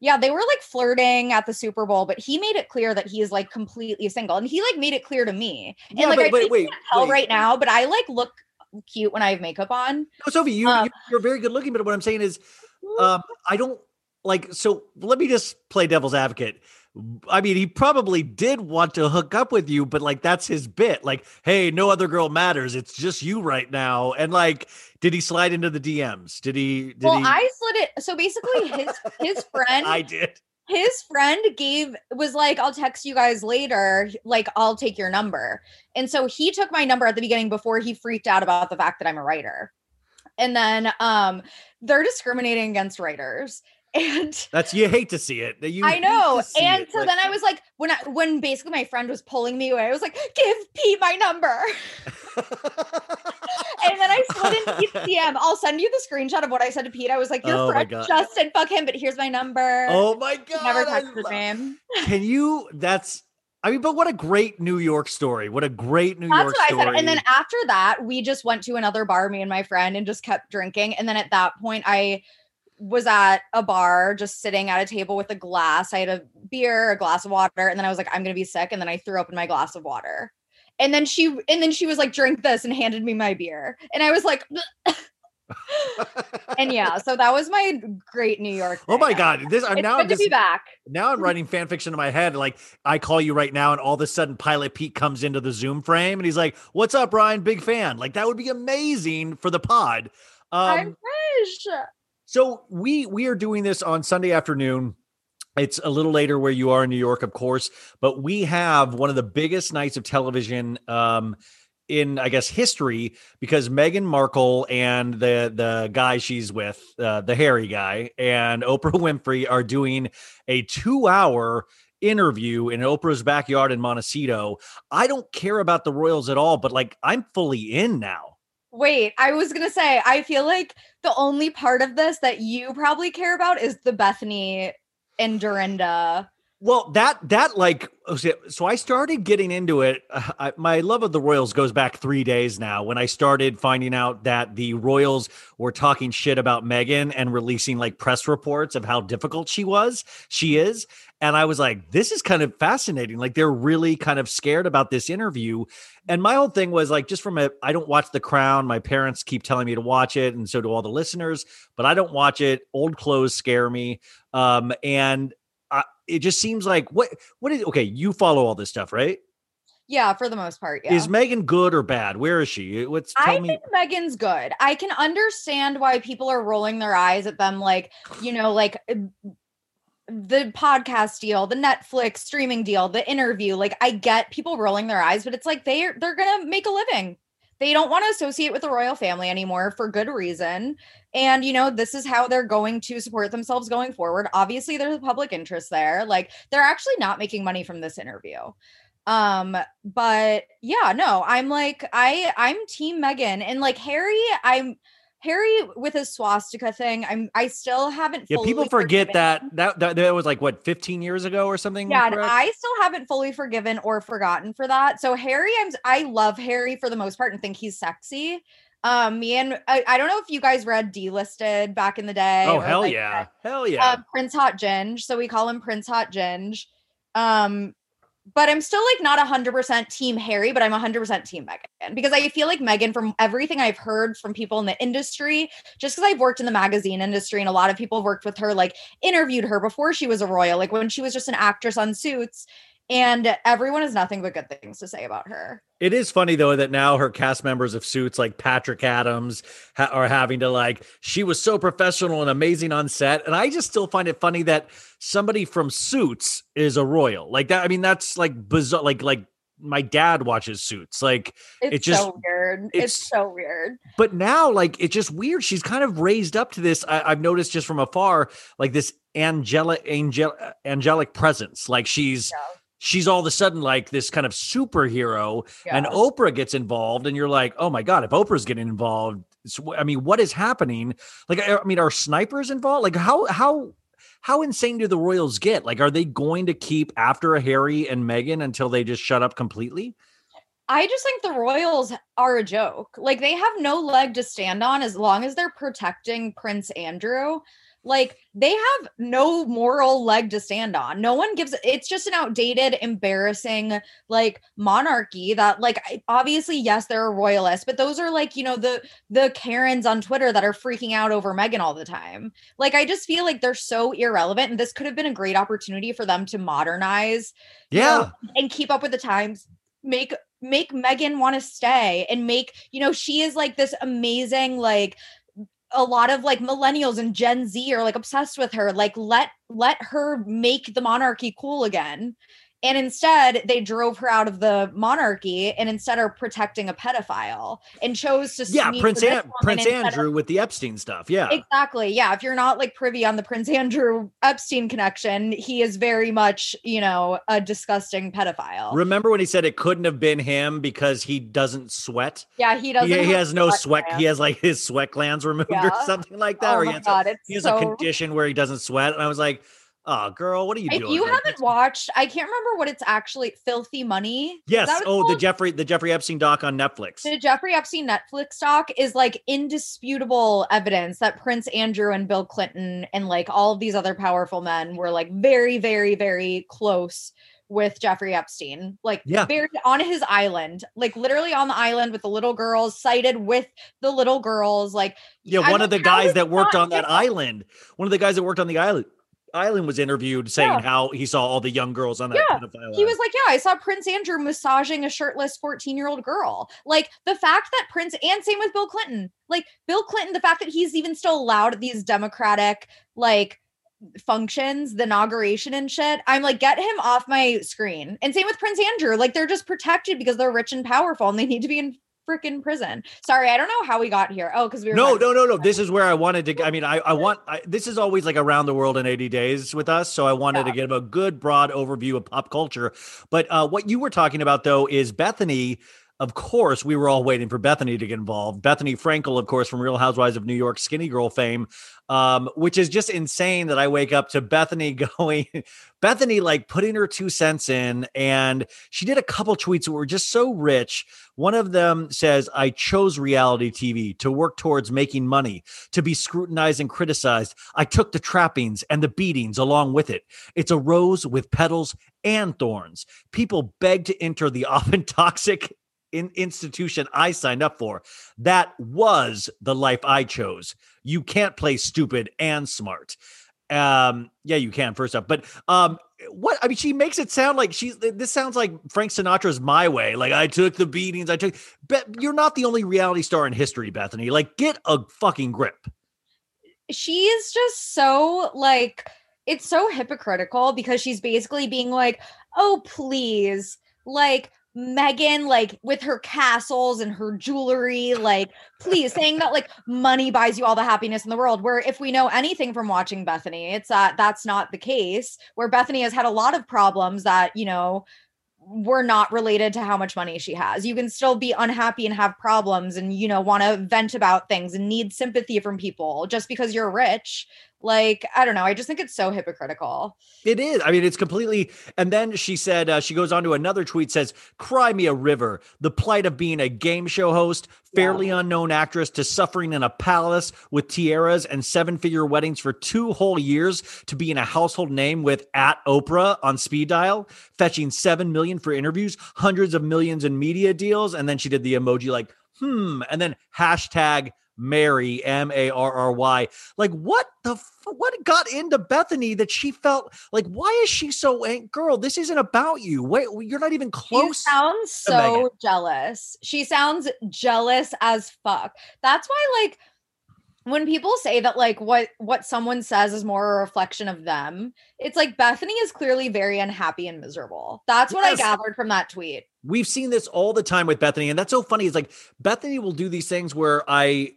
yeah. They were like flirting at the Super Bowl, but he made it clear that he is like completely single, and he like made it clear to me. And Yeah, like but I wait, can't wait, tell wait. right now, but I like look cute when I have makeup on. No, Sophie, you, um, you're very good looking, but what I'm saying is, um, I don't like. So let me just play devil's advocate. I mean, he probably did want to hook up with you, but like that's his bit. Like, hey, no other girl matters. It's just you right now. And like, did he slide into the DMs? Did he? Did well, he? I slid it. So basically, his his friend I did. his friend gave was like i'll text you guys later like i'll take your number and so he took my number at the beginning before he freaked out about the fact that i'm a writer and then um they're discriminating against writers and That's you hate to see it. You I know. And it, so like- then I was like, when I when basically my friend was pulling me away, I was like, give Pete my number. and then I slid into Pete's DM. I'll send you the screenshot of what I said to Pete. I was like, your Oh friend God. just said fuck him, but here's my number. Oh my god! never I texted lo- me. Can you? That's. I mean, but what a great New York story! What a great New That's York what story! Said. And then after that, we just went to another bar, me and my friend, and just kept drinking. And then at that point, I was at a bar just sitting at a table with a glass. I had a beer, a glass of water, and then I was like, I'm gonna be sick. And then I threw up in my glass of water. And then she and then she was like, drink this and handed me my beer. And I was like, and yeah, so that was my great New York. oh my god! This I'm It's now good I'm to just be back. now I'm writing fan fiction in my head. Like I call you right now, and all of a sudden, Pilot Pete comes into the Zoom frame, and he's like, "What's up, Ryan? Big fan." Like that would be amazing for the pod. I Um, wish. So we we are doing this on Sunday afternoon. It's a little later where you are in New York, of course, but we have one of the biggest nights of television um, in, I guess, history because Meghan Markle and the the guy she's with, uh, the hairy guy, and Oprah Winfrey are doing a two hour interview in Oprah's backyard in Montecito. I don't care about the Royals at all, but like I'm fully in now. Wait, I was gonna say, I feel like the only part of this that you probably care about is the Bethenny and Dorinda. Well, that that like okay, so I started getting into it. uh, I, my love of the Royals goes back three days now. When I started finding out that the Royals were talking shit about Meghan and releasing like press reports of how difficult she was, she is, and I was like, this is kind of fascinating. Like they're really kind of scared about this interview. And my whole thing was like, just from a, I don't watch The Crown. My parents keep telling me to watch it, and so do all the listeners. But I don't watch it. Old clothes scare me. Um, and I, it just seems like what what is okay you follow all this stuff right Yeah, for the most part. Yeah. is meghan good or bad where is she what's tell I me think Meghan's good. I can understand why people are rolling their eyes at them, like, you know, like the podcast deal, the Netflix streaming deal, the interview. Like I get people rolling their eyes, but it's like they they're going to make a living. They don't want to associate with the royal family anymore for good reason. And you know, this is how they're going to support themselves going forward. Obviously, there's a public interest there. Like they're actually not making money from this interview. Um, but yeah, no, I'm like I I'm team Meghan and like Harry, I'm Harry with his swastika thing, I'm I still haven't. Yeah, people forget that, that that that was like what 15 years ago or something. Yeah, and? I still haven't fully forgiven or forgotten for that. So Harry, I'm I love Harry for the most part and think he's sexy. Um, me and I, I don't know if you guys read Dlisted back in the day. oh hell like, yeah, hell yeah. uh, Prince Hot Ginge. So we call him Prince Hot Ginge. Um, but I'm still like not 100% team Harry, but I'm 100% team Meghan because I feel like Meghan, from everything I've heard from people in the industry, just because I've worked in the magazine industry and a lot of people worked with her, like interviewed her before she was a royal, like when she was just an actress on Suits. And everyone has nothing but good things to say about her. It is funny though that now her cast members of Suits, like Patrick Adams, ha- are having to like. She was so professional and amazing on set, and I just still find it funny that somebody from Suits is a royal like that. I mean, that's like bizarre. Like like my dad watches Suits, like It's It just- so weird. It's, it's- so weird. but now like it's just weird. She's kind of raised up to this. I, I've noticed just from afar, like this angelic angel angelic presence. Like she's. Yeah. She's all of a sudden like this kind of superhero, and Oprah gets involved, and you're like, oh my god, if Oprah's getting involved, I mean, what is happening? Like, I I mean, are snipers involved? Like, how how how insane do the Royals get? Like, are they going to keep after a Harry and Meghan until they just shut up completely? I just think the Royals are a joke. Like they have no leg to stand on as long as they're protecting Prince Andrew. Like they have no moral leg to stand on. No one gives it's just an outdated, embarrassing like monarchy that like obviously yes they're a royalist, but those are like, you know, the the Karens on Twitter that are freaking out over Meghan all the time. Like I just feel like they're so irrelevant and this could have been a great opportunity for them to modernize you Yeah, know, and keep up with the times make make meghan want to stay and make you know she is like this amazing like a lot of like millennials and gen z are like obsessed with her like let let her make the monarchy cool again and instead they drove her out of the monarchy and instead are protecting a pedophile and chose to yeah. Prince An- Prince instead of- Andrew with the Epstein stuff. Yeah, Exactly. Yeah. If you're not like privy on the Prince Andrew Epstein connection, he is very much, you know, a disgusting pedophile. Remember when he said it couldn't have been him because he doesn't sweat? yeah, he doesn't. He, he has no sweat. He has like his sweat glands removed or something like that. Oh or he has, god, a, he has so. a condition where he doesn't sweat. And I was like, oh, girl, what are you if doing? you Like, haven't watched, I can't remember what it's actually. Filthy Money. Yes. Oh, the? Jeffrey the Jeffrey Epstein doc on Netflix. The Jeffrey Epstein Netflix doc is like indisputable evidence that Prince Andrew and Bill Clinton and like all of these other powerful men were like very, very, very close with Jeffrey Epstein. Like Yeah. very on his island, like literally on the island with the little girls, cited with the little girls. Like Yeah, one of the guys that worked on that island, one of the guys that worked on the island island was interviewed saying Yeah. how he saw all the young girls on that Yeah, He was like, Yeah, I saw Prince Andrew massaging a shirtless 14 year old girl. Like the fact that Prince, and same with Bill Clinton, like Bill Clinton, the fact that he's even still allowed at these Democratic, like, functions, the inauguration and shit. I'm like, get him off my screen. And same with Prince Andrew. Like, they're just protected because they're rich and powerful and they need to be in freaking prison. Sorry, I don't know how we got here. Oh, because we were No, no, no, no. This is where I wanted to. I mean, I, I want. I, this is always like around the world in 80 days with us. So I wanted to give a good broad overview of pop culture. But uh, what you were talking about though is Bethenny. Of course, we were all waiting for Bethenny to get involved. Bethenny Frankel, of course, from Real Housewives of New York, Skinny Girl fame, um, which is just insane that I wake up to Bethenny going, Bethenny like putting her two cents in, and she did a couple tweets that were just so rich. One of them says, I chose reality TV to work towards making money, to be scrutinized and criticized. I took the trappings and the beatings along with it. It's a rose with petals and thorns. People beg to enter the often toxic in institution I signed up for. That was the life I chose. You can't play stupid and smart. Um, yeah, you can first up, but um, what I mean, she makes it sound like she's this sounds like Frank Sinatra's My Way. Like I took the beatings, I took. But you're not the only reality star in history, Bethenny. Like get a fucking grip. she is just so like it's so hypocritical because she's basically being like, "Oh, please, like Meghan, like with her castles and her jewelry, like please saying that like money buys you all the happiness in the world. Where if we know anything from watching Bethenny, it's that that's not the case. Where Bethenny has had a lot of problems that, you know, were not related to how much money she has. You can still be unhappy and have problems and, you know, want to vent about things and need sympathy from people just because you're rich like, I don't know. I just think it's so hypocritical. It is. I mean, it's completely. And then she said, uh, she goes on to another tweet, says, Cry me a river. The plight of being a game show host, fairly yeah. unknown actress, to suffering in a palace with tiaras and seven figure weddings for two whole years, to being a household name with at Oprah on speed dial, fetching seven million for interviews, hundreds of millions in media deals. And then she did the emoji like, hmm. And then hashtag Marry M A R R Y. Like what the what got into Bethenny that she felt like why is she so girl? This isn't about you. Wait, you're not even close. She sounds so Meghan. jealous. She sounds jealous as fuck. That's why like when people say that like what what someone says is more a reflection of them it's like bethenny is clearly very unhappy and miserable that's what yes. i gathered from that tweet we've seen this all the time with bethenny and that's so funny it's like bethenny will do these things where i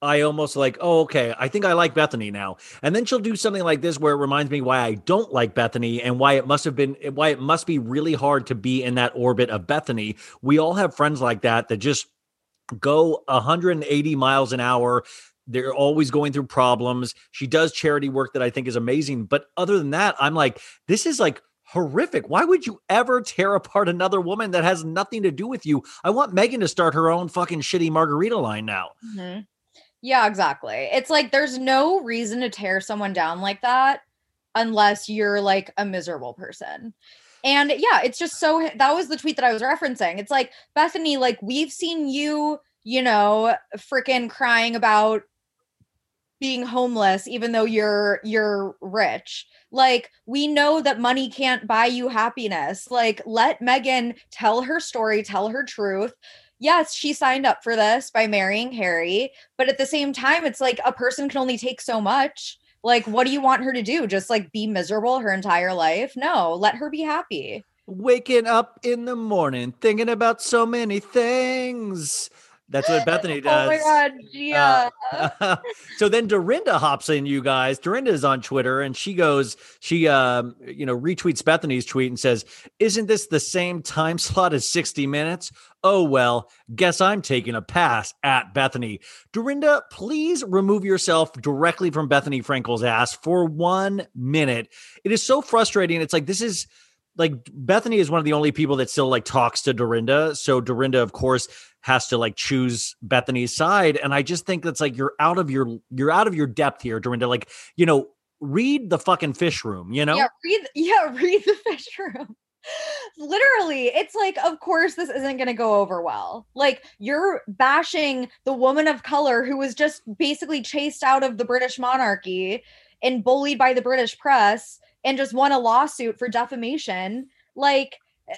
I almost like, oh, okay, I think I like Bethenny now. And then she'll do something like this where it reminds me why I don't like Bethenny and why it must have been, why it must be really hard to be in that orbit of Bethenny. We all have friends like that that just go 180 miles an hour. They're always going through problems. She does charity work that I think is amazing. But other than that, I'm like, this is like horrific. Why would you ever tear apart another woman that has nothing to do with you? I want Meghan to start her own fucking shitty margarita line now. Mm-hmm. Yeah, exactly. It's like there's no reason to tear someone down like that unless you're like a miserable person. And yeah, it's just so that was the tweet that I was referencing. It's like, Bethenny, like we've seen you, you know, freaking crying about being homeless even though you're you're rich like we know that money can't buy you happiness like let meghan tell her story tell her truth yes, she signed up for this by marrying Harry, but at the same time, it's like a person can only take so much. Like, what do you want her to do? Just like be miserable her entire life? No, let her be happy. Waking up in the morning, thinking about so many things. That's what Bethenny does. oh my god, yeah. Uh, so then Dorinda hops in, you guys. Dorinda is on Twitter and she goes, she um, you know, retweets Bethenny's tweet and says, Isn't this the same time slot as 60 minutes? Oh well, guess I'm taking a pass at Bethenny. Dorinda, please remove yourself directly from Bethenny Frankel's ass for one minute. It is so frustrating. It's like this is like Bethenny is one of the only people that still like talks to Dorinda. So Dorinda, of course, has to like choose Bethenny's side. And I just think that's like you're out of your you're out of your depth here, Dorinda. Like, you know, read the fucking fish room, you know? Yeah, read yeah, read the fish room. Literally, it's like, of course, this isn't going to go over well. Like, you're bashing the woman of color who was just basically chased out of the British monarchy and bullied by the British press and just won a lawsuit for defamation. Like, eh,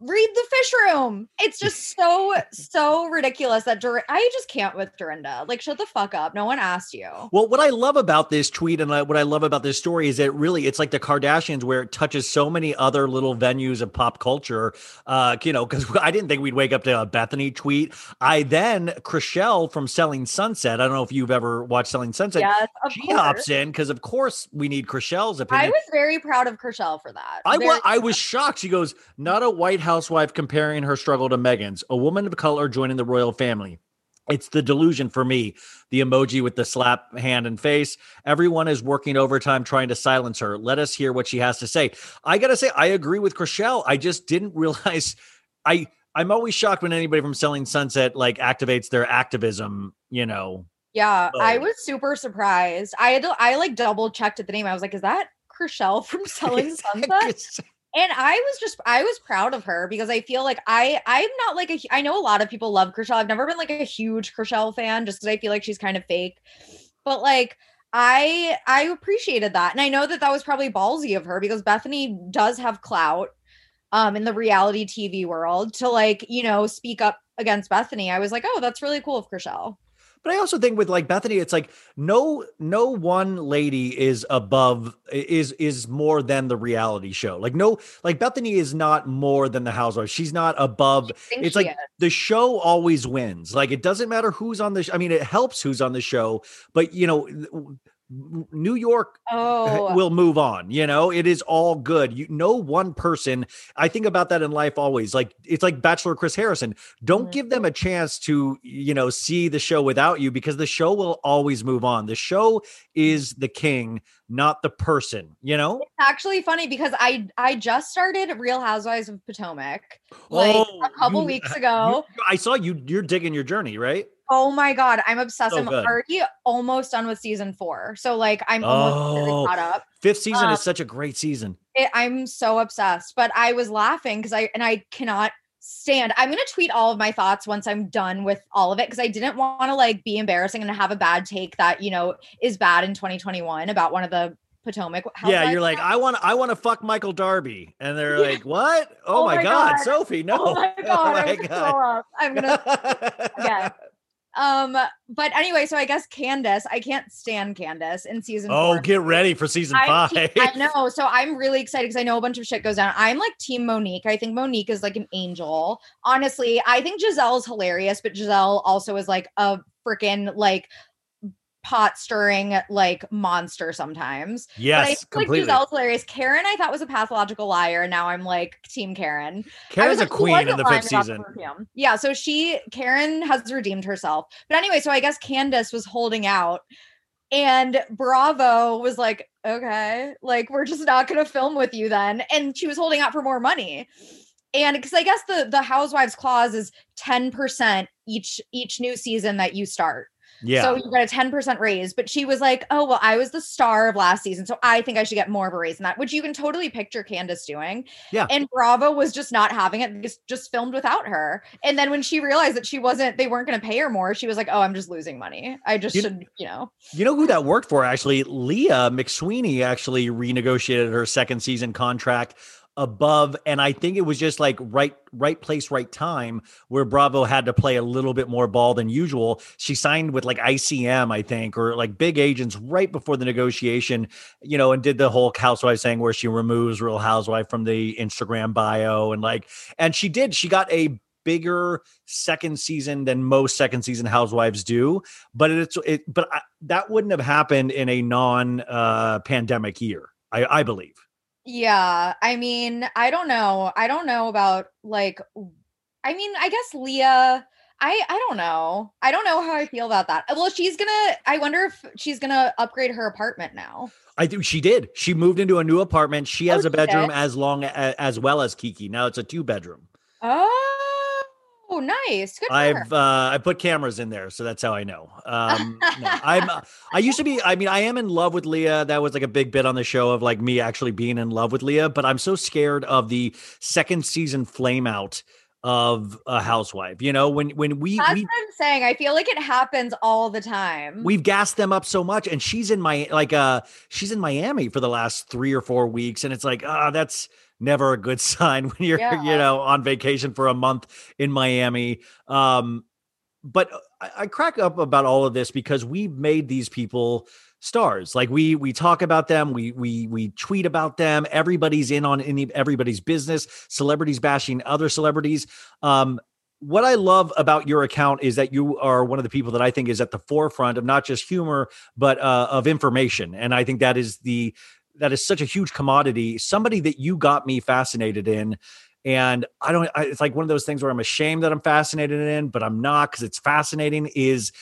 read the fish room. It's just so so ridiculous that Dur- I just can't with Dorinda. Like, shut the fuck up. No one asked you. Well, what I love about this tweet and what I love about this story is that really it's like the Kardashians, where it touches so many other little venues of pop culture. Uh, you know, because I didn't think we'd wake up to a Bethenny tweet. I then Chrishell from Selling Sunset. I don't know if you've ever watched Selling Sunset. Yes, she course. hops in because of course we need Chrishell's opinion. I was very proud of Chrishell for that. I was I was shocked. She goes, not a White housewife comparing her struggle to Meghan's, a woman of color joining the royal family. It's the delusion for me. The emoji with the slap hand and face. Everyone is working overtime trying to silence her. Let us hear what she has to say. I gotta say, I agree with Chrishell. I just didn't realize. I I'm always shocked when anybody from Selling Sunset like activates their activism. You know. Yeah, oh. I was super surprised. I had to, I like double checked at the name. I was like, is that Chrishell from Selling Sunset? And I was just I was proud of her because I feel like I I'm not like a I know a lot of people love Chrishell. I've never been like a huge Chrishell fan just because I feel like she's kind of fake. But like I I appreciated that. And I know that that was probably ballsy of her because Bethenny does have clout um in the reality TV world to like, you know, speak up against Bethenny. I was like, "Oh, that's really cool of Chrishell." But I also think with like Bethenny, it's like no no one lady is above is is more than the reality show. Like no like Bethenny is not more than the housewife. She's not above. It's like is. the show always wins. Like it doesn't matter who's on the. Sh- I mean, it helps who's on the show, but you know. New York Oh, will move on. You know, it is all good. You no one person. I think about that in life always. Like it's like Bachelor Chris Harrison. Don't Mhm. give them a chance to you know see the show without you because the show will always move on. The show is the king, not the person. You know. it's actually funny because I I just started Real Housewives of Potomac like Oh, a couple you- weeks you- ago. I saw you. You're digging your journey, right? Oh my god, I'm obsessed. So I'm good. already almost done with season four, so like I'm almost Oh. caught up. Fifth season Um, is such a great season. It, I'm so obsessed, but I was laughing because I and I cannot stand. I'm gonna tweet all of my thoughts once I'm done with all of it because I didn't want to like be embarrassing and have a bad take that you know is bad in 2021 about one of the Potomac. yeah, you're like, I want, I want to fuck Michael Darby, and they're Yeah. like, what? Oh, Oh my my god, God. Sophie, no! oh my god, I'm gonna throw up. I'm gonna yeah. Um, but anyway, so I guess Candiace, I can't stand Candiace in season Oh, four. get ready for season I'm five. I know. So I'm really excited because I know a bunch of shit goes down. I'm like team Monique. I think Monique is like an angel. Honestly, I think Gizelle's hilarious, but Gizelle also is like a freaking like pot stirring like monster sometimes. but I Yes, think, like completely. Gizelle's hilarious. Karen, I thought was a pathological liar. and Now I'm like team Karen. I Karen's was a queen in the fifth season. Yeah, so she Karen has redeemed herself. But anyway, so I guess Candiace was holding out and Bravo was like, "Okay, like we're just not going to film with you then." And she was holding out for more money. And cuz I guess the the housewives clause is 10% each each new season that you start. Yeah. So you got a 10% raise. But she was like, oh, well, I was the star of last season. So I think I should get more of a raise than that, which you can totally picture Candiace doing. Yeah. And Bravo was just not having it, just, just filmed without her. And then when she realized that she wasn't, they weren't going to pay her more, she was like, oh, I'm just losing money. I just You- should, you know. You know who that worked for actually? Leah McSweeney actually renegotiated her second season contract above and I think it was just like right right place right time where Bravo had to play a little bit more ball than usual. She signed with like ICM I think or like big agents right before the negotiation, you know, and did the whole housewife thing where she removes Real Housewife from the Instagram bio and like and she did she got a bigger second season than most second season housewives do but it's it but I, that wouldn't have happened in a non uh pandemic year i i believe Yeah. I mean, I don't know. I don't know about like, I mean, I guess Leah. I I don't know. I don't know how I feel about that. Well, she's gonna. I wonder if she's gonna upgrade her apartment now. i think she did she moved into a new apartment she has Oh, a bedroom as long as, as well as kiki now it's a two bedroom Oh, nice. Good for her. I've uh, I put cameras in there, so that's how I know. Um, no, I'm I used to be. I mean, I am in love with Leah. That was like a big bit on the show of like me actually being in love with Leah. But I'm so scared of the second season flame out of a housewife. You know, when when we That's we what I'm saying. I feel like it happens all the time. we've gassed them up so much, and she's in my like uh she's in Miami for the last three or four weeks, and it's like ah that's never a good sign when you're Yeah. you know on vacation for a month in Miami. Um, but I, I crack up about all of this because we've made these people stars like we we talk about them we we we tweet about them everybody's in on any everybody's business celebrities bashing other celebrities um what I love about your account is that you are one of the people that I think is at the forefront of not just humor but uh, of information, and I think that is the that is such a huge commodity. Somebody that you got me fascinated in, and I don't. I, it's like one of those things where I'm ashamed that I'm fascinated in, but I'm not because it's fascinating. Is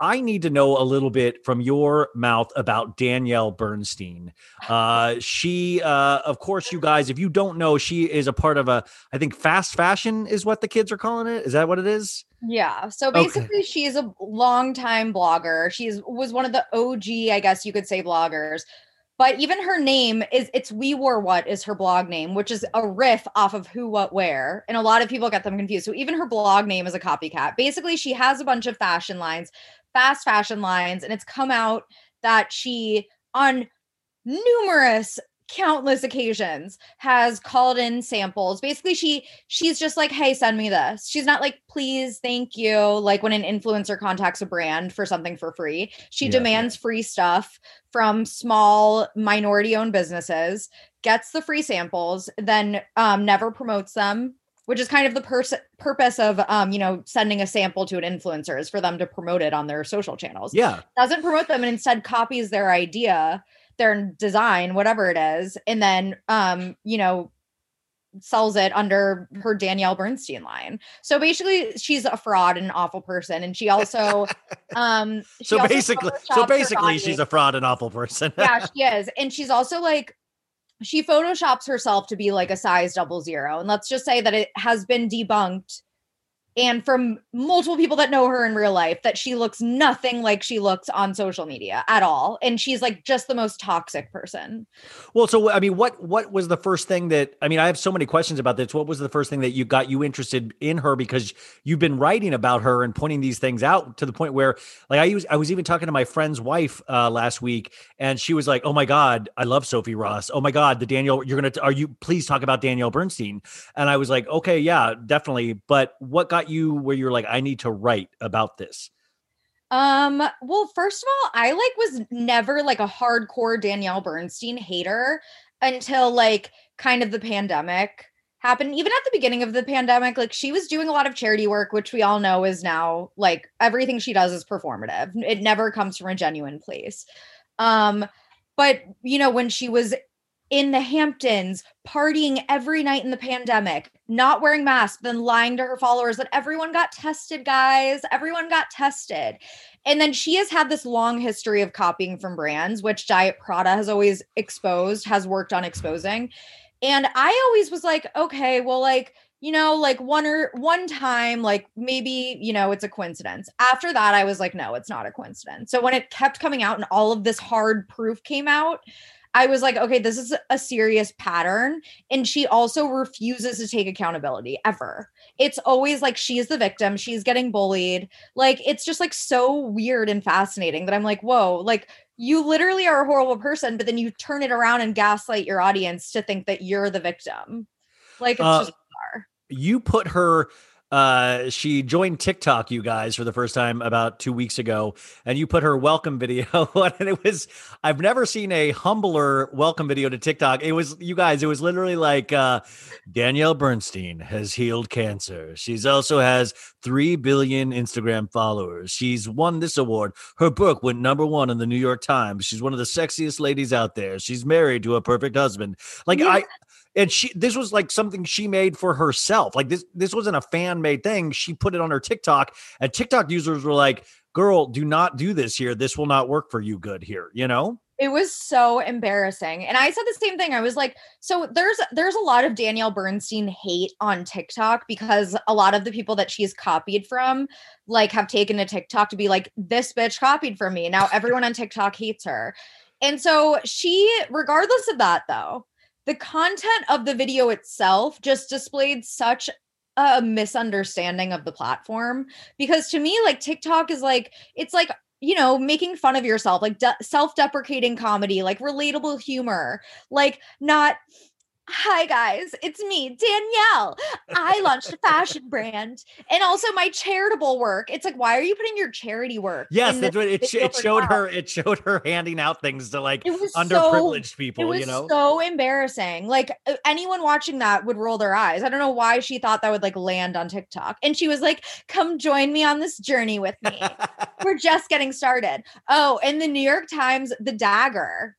I need to know a little bit from your mouth about Danielle Bernstein. Uh, she, uh, of course, you guys, if you don't know, she is a part of a, I think, fast fashion is what the kids are calling it. Is that what it is? Yeah. So Okay. basically, she's a longtime blogger. She's was one of the OG, I guess you could say, bloggers. But even her name is it's We Wore What is her blog name, which is a riff off of Who What Wear. And a lot of people get them confused. So even her blog name is a copycat. Basically, she has a bunch of fashion lines, fast fashion lines, and it's come out that she on numerous countless occasions has called in samples. Basically she she's just like hey send me this. She's not like please thank you. Like when an influencer contacts a brand for something for free she Yeah, demands free stuff from small minority owned businesses gets the free samples then um, never promotes them which is kind of the pers- purpose of um, you know sending a sample to an influencer is for them to promote it on their social channels. Yeah. doesn't promote them and instead copies their idea, their design, whatever it is, and then um, you know, sells it under her Danielle Bernstein line. So basically she's a fraud and an awful person. And she also um she So also basically, so basically, she's a fraud and awful person. yeah, she is. And she's also like she photoshops herself to be like a size double zero. And let's just say that it has been debunked and from multiple people that know her in real life that she looks nothing like she looks on social media at all and she's like just the most toxic person Well, so I mean, what what was the first thing that I mean? I have so many questions about this. What was the first thing that you got you interested in her because you've been writing about her and pointing these things out to the point where, like, I was I was even talking to my friend's wife uh, last week, and she was like, "Oh my god, I love Sophie Ross. Oh my god, the daniel you're gonna are you please talk about Danielle Bernstein?" And I was like, "Okay, yeah, definitely." But what got you where you're like, "I need to write about this"? um well first of all i like was never like a hardcore danielle bernstein hater until like kind of the pandemic happened. Even at the beginning of the pandemic like she was doing a lot of charity work which we all know is now like everything she does is performative. It never comes from a genuine place. Um but you know when she was in the hamptons partying every night in the pandemic not wearing masks then lying to her followers that everyone got tested guys everyone got tested and then she has had this long history of copying from brands which diet prada has always exposed has worked on exposing and I always was like, okay, well, like, you know, like one or one time, like maybe, you know, it's a coincidence. After that, I was like, no, it's not a coincidence. So when it kept coming out and all of this hard proof came out, I was like, okay, this is a serious pattern. And she also refuses to take accountability ever. It's always like she's the victim, she's getting bullied. Like, it's just like so weird and fascinating that I'm like, whoa, like, you literally are a horrible person, but then you turn it around and gaslight your audience to think that you're the victim. Like, it's Uh, just bizarre. you put her uh she joined TikTok you guys for the first time about 2 weeks ago and you put her welcome video and it. Was I've never seen a humbler welcome video to TikTok. It was you guys it was literally like uh Danielle Bernstein has healed cancer. She's also has 3 billion Instagram followers. She's won this award. Her book went number 1 in the New York Times. She's one of the sexiest ladies out there. She's married to a perfect husband. Like Yeah. I and she this was like something she made for herself. Like this this wasn't a fan made thing she put it on her tiktok and tiktok users were like girl do not do this here this will not work for you good here you know It was so embarrassing. And I said the same thing. I was like, so there's there's a lot of Danielle Bernstein hate on TikTok because a lot of the people that she's copied from like have taken to TikTok to be like this bitch copied from me. Now everyone on TikTok hates her. And so she regardless of that though, the content of the video itself just displayed such a misunderstanding of the platform because to me like TikTok is like it's like you know, making fun of yourself, like de- self deprecating comedy, like relatable humor, like not, hi guys, it's me, Danielle. I launched a fashion brand and also my charitable work. It's like, why are you putting your charity work? yes that's what it, sh- it showed her it showed her handing out things to like It was underprivileged so, people It was you know so embarrassing. Like anyone watching that would roll their eyes. I don't know why she thought that would like land on TikTok. And she was like, "Come join me on this journey with me." We're just getting started. Oh, and the New York Times, the dagger.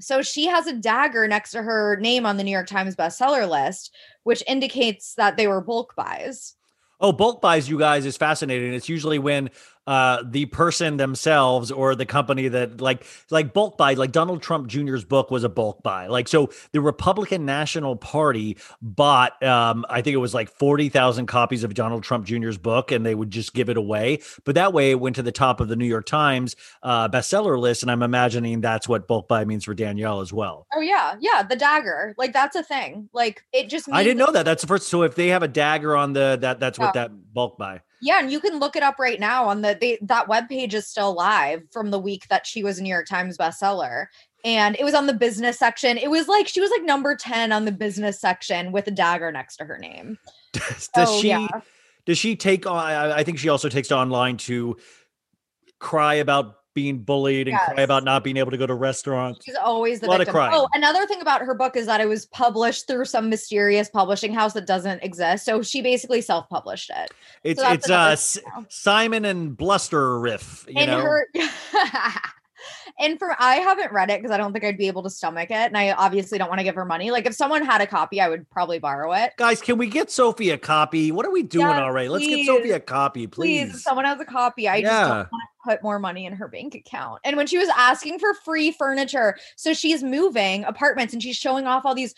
So she has a dagger next to her name on the New York Times bestseller list, which indicates that they were bulk buys. Oh, bulk buys, you guys, is fascinating. It's usually when uh, the person themselves or the company that like like bulk buy, like Donald Trump Jr.'s book was a bulk buy. Like so, the Republican National Party bought, um, I think it was like forty thousand copies of Donald Trump Jr.'s book, and they would just give it away. But that way, it went to the top of the New York Times uh, bestseller list, and I'm imagining that's what bulk buy means for Danielle as well. Oh yeah, yeah, the dagger. Like that's a thing. Like it just I didn't know that. That's the first. So if they have a dagger on the that, that's what that bulk buy. Yeah, and you can look it up right now on the they, that web page is still live from the week that she was a New York Times bestseller. and it was on the business section. It was like she was like number 10 on the business section with a dagger next to her name. does Oh, she yeah. does she take on I I think she also takes to online to cry about being bullied and cry about not being able to go to restaurants. She's always the Lot of victim. crying. Oh, another thing about her book is that it was published through some mysterious publishing house that doesn't exist. So she basically self-published it. It's that's it's uh S- Simon and Bluster riff, you and know. her and for I haven't read it because I don't think I'd be able to stomach it. And I obviously don't want to give her money. Like if someone had a copy, I would probably borrow it. Guys, can we get Sophie a copy? What are we doing Yes, already? Let's get Sophie a copy, Please, please. if someone has a copy. I just don't want to put more money in her bank account. And when she was asking for free furniture, so she's moving apartments and she's showing off all these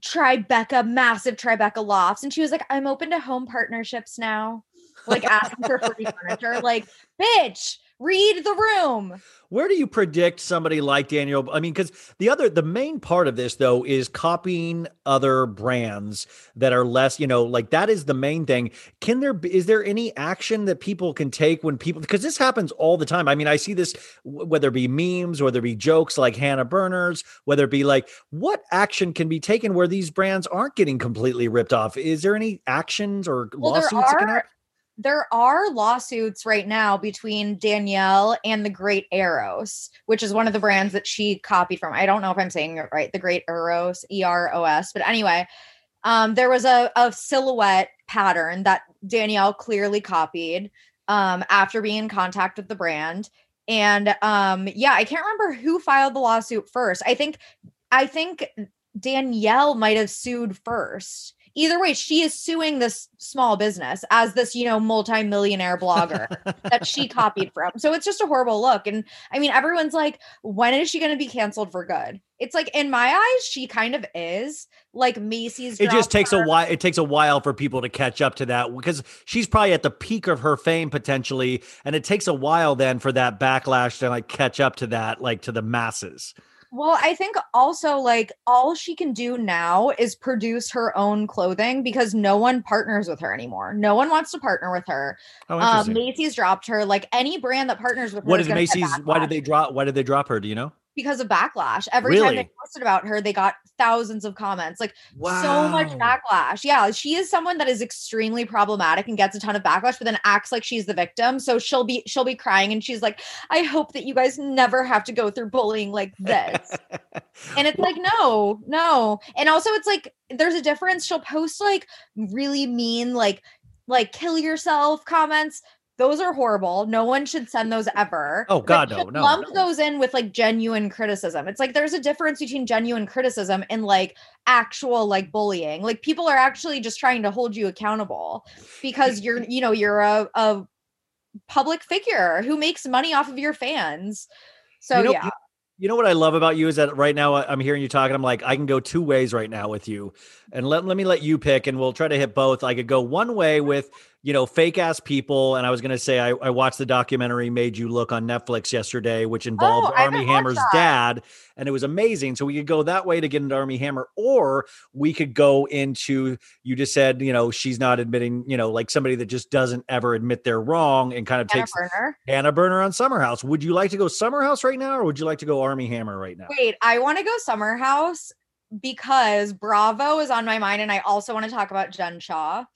Tribeca, massive Tribeca lofts. And she was like, I'm open to home partnerships now. Like asking for free furniture. Like, bitch, read the room. Where do you predict somebody like Daniel? I mean, because the other, the main part of this though is copying other brands that are less, you know, like that is the main thing. Can there, is there any action that people can take when people, because this happens all the time. I mean, I see this, whether it be memes, whether it be jokes like Hannah Berner's, whether it be like, what action can be taken where these brands aren't getting completely ripped off? Is there any actions or Well, there lawsuits that can are- happen? There are lawsuits right now between Danielle and the Great Eros, which is one of the brands that she copied from. I don't know if I'm saying it right. The Great Eros, E R O S. But anyway, um, there was a, a silhouette pattern that Danielle clearly copied um, after being in contact with the brand. And um, yeah, I can't remember who filed the lawsuit first. I think, I think Danielle might have sued first. Either way, she is suing this small business as this, you know, multi-millionaire blogger that she copied from. So it's just a horrible look. And I mean, everyone's like, when is she going to be canceled for good? It's like in my eyes, she kind of is. Like Macy's. it just takes her. a while it takes a while for people to catch up to that because she's probably at the peak of her fame potentially and it takes a while then for that backlash to like catch up to that like to the masses Well, I think also like all she can do now is produce her own clothing because no one partners with her anymore. No one wants to partner with her. oh Um, Macy's dropped her. Like any brand that partners with her, what is did gonna get macy's why did they drop why did they drop her do you know because of backlash. Every time they posted about her, they got thousands of comments. Like so much backlash. Yeah, she is someone that is extremely problematic and gets a ton of backlash, but then acts like she's the victim. So she'll be she'll be crying and she's like, "I hope that you guys never have to go through bullying like this." and it's like, "No, no." And also it's like there's a difference. She'll post like really mean like like kill yourself comments. Those are horrible. No one should send those ever. Oh, God, no, she'll no, Lump no. those in with like genuine criticism. It's like there's a difference between genuine criticism and like actual like bullying. Like people are actually just trying to hold you accountable because you're, you know, you're a, a public figure who makes money off of your fans. So you know, yeah. you, you know what I love about you is that right now I- I'm hearing you talking. I'm like, I can go two ways right now with you. And let, let me let you pick and we'll try to hit both. I could go one way with, you know, fake ass people. And I was going to say, I, I watched the documentary Made You Look on Netflix yesterday, which involved Oh, Armie Hammer's dad. And it was amazing. So we could go that way to get into Armie Hammer, or we could go into, you just said, you know, she's not admitting, you know, like somebody that just doesn't ever admit they're wrong and kind of Anna takes Burner. Hannah Berner on Summer House. Would you like to go Summer House right now, or would you like to go Armie Hammer right now? Wait, I want to go Summer House because Bravo is on my mind, and I also want to talk about Jen Shah.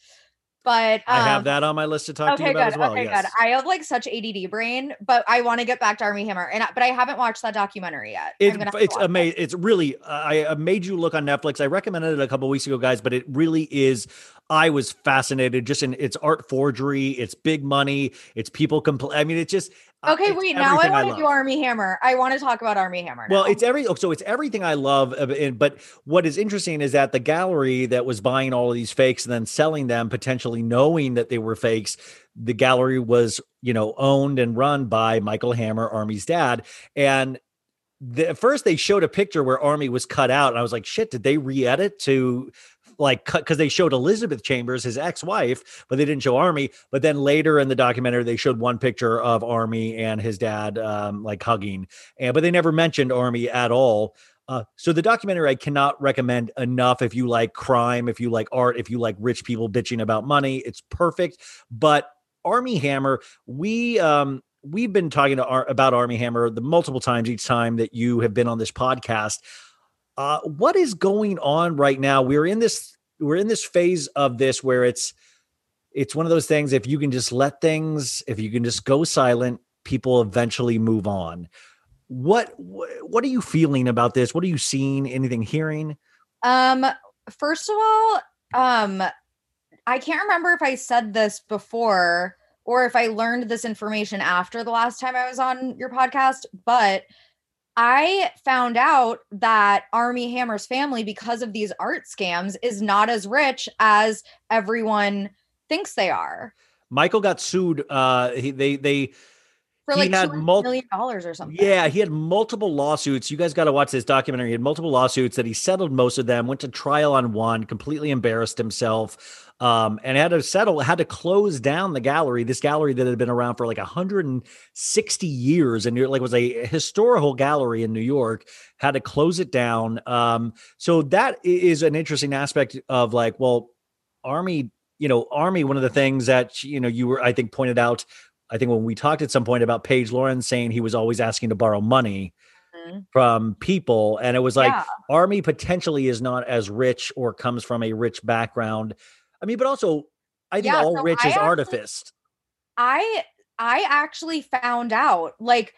But I have um, that on my list to talk to you about good. as well. okay, yes. good. I have like such ADD brain, but I want to get back to Armie Hammer, and I, but I haven't watched that documentary yet. It, it's watch it. amazing. It's really. I made you look on Netflix. I recommended it a couple weeks ago, guys, but it really is. I was fascinated just in its art forgery. It's big money. It's people compl- I mean, it's just Uh, okay, it's wait. Now I want to do Armie Hammer. I want to talk about Armie Hammer. Well, it's every so it's everything I love. But what is interesting is that the gallery that was buying all of these fakes and then selling them, potentially knowing that they were fakes, the gallery was you know owned and run by Michael Hammer, Armie's dad, and. The, at first, they showed a picture where Armie was cut out, and I was like, "Shit! Did they re-edit to like cut?" Because they showed Elizabeth Chambers, his ex-wife, but they didn't show Armie. But then later in the documentary, they showed one picture of Armie and his dad, um, like hugging, and but they never mentioned Armie at all. Uh, so the documentary I cannot recommend enough if you like crime, if you like art, if you like rich people bitching about money. It's perfect. But Armie Hammer, we um we've been talking Ar- about Armie Hammer the multiple times each time that you have been on this podcast. Uh, what is going on right now? We're in this we're in this phase of this where it's it's one of those things. If you can just let things, if you can just go silent, people eventually move on. What what, what are you feeling about this? What are you seeing? Anything hearing? Um, first of all, um, I can't remember if I said this before or if I learned this information after the last time I was on your podcast, but I found out that Armie Hammer's family, because of these art scams, is not as rich as everyone thinks they are. Michael got sued. Uh, he, they they For like had mul- million dollars or something. Yeah, he had multiple lawsuits. You guys got to watch this documentary. He had multiple lawsuits that he settled most of them, went to trial on one, completely embarrassed himself, um, and had to settle, had to close down the gallery. This gallery that had been around for like 160 years and like was a historical gallery in New York, had to close it down. Um, so that is an interesting aspect of like, well, Armie, you know, Armie, one of the things that, you know, you were, I think, pointed out I think when we talked at some point about Paige Lorenz saying he was always asking to borrow money Mhm. from people, and it was like Yeah. Armie potentially is not as rich or comes from a rich background. I mean, but also I think Yeah, all so rich I is actually- artifice. I I actually found out like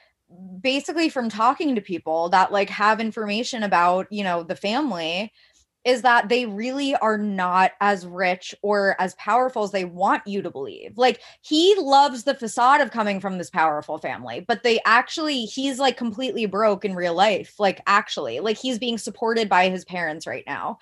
basically from talking to people that like have information about, you know, the family is that they really are not as rich or as powerful as they want you to believe. Like he loves the facade of coming from this powerful family, but they actually he's like completely broke in real life. Like actually, like he's being supported by his parents right now.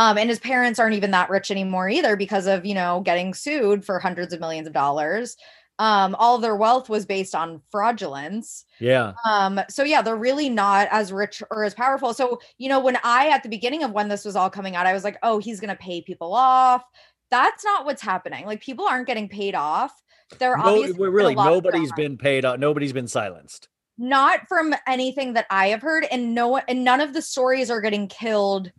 Um, and his parents aren't even that rich anymore either because of, you know, getting sued for hundreds of millions of dollars. Um, all of their wealth was based on fraudulence. Yeah. Um, so yeah, they're really not as rich or as powerful. So, you know, when I at the beginning of when this was all coming out, I was like, oh, he's gonna pay people off. That's not what's happening. Like people aren't getting paid off. They're No, obviously well, been a really, nobody's been paid out. Nobody's been silenced. not from anything that I have heard, and no and none of the stories are getting killed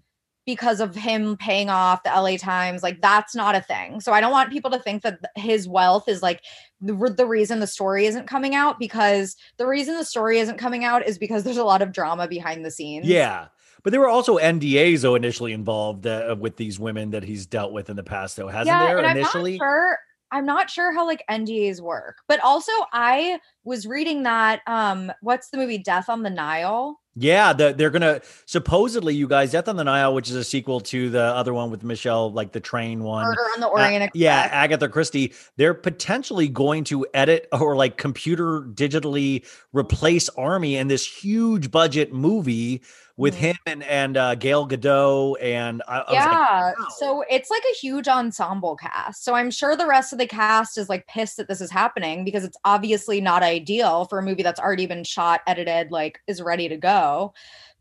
because of him paying off the LA Times. Like that's not a thing. So I don't want people to think that his wealth is like the, the reason the story isn't coming out because the reason the story isn't coming out is because there's a lot of drama behind the scenes. Yeah. But there were also NDAs though initially involved uh, with these women that he's dealt with in the past though, hasn't there? and initially, I'm not sure. I'm not sure how like NDAs work, but also I was reading that um, what's the movie Death on the Nile? Yeah, the, they're gonna supposedly you guys, Death on the Nile, which is a sequel to the other one with Michelle, like the train one. Murder on the Uh, Orient yeah, Agatha Christie. They're potentially going to edit or like computer digitally replace Armie in this huge budget movie with Mhm. him and and uh, Gal Gadot and I, I was like, yeah. wow. So it's like a huge ensemble cast. So I'm sure the rest of the cast is like pissed that this is happening because it's obviously not ideal for a movie that's already been shot, edited, like is ready to go.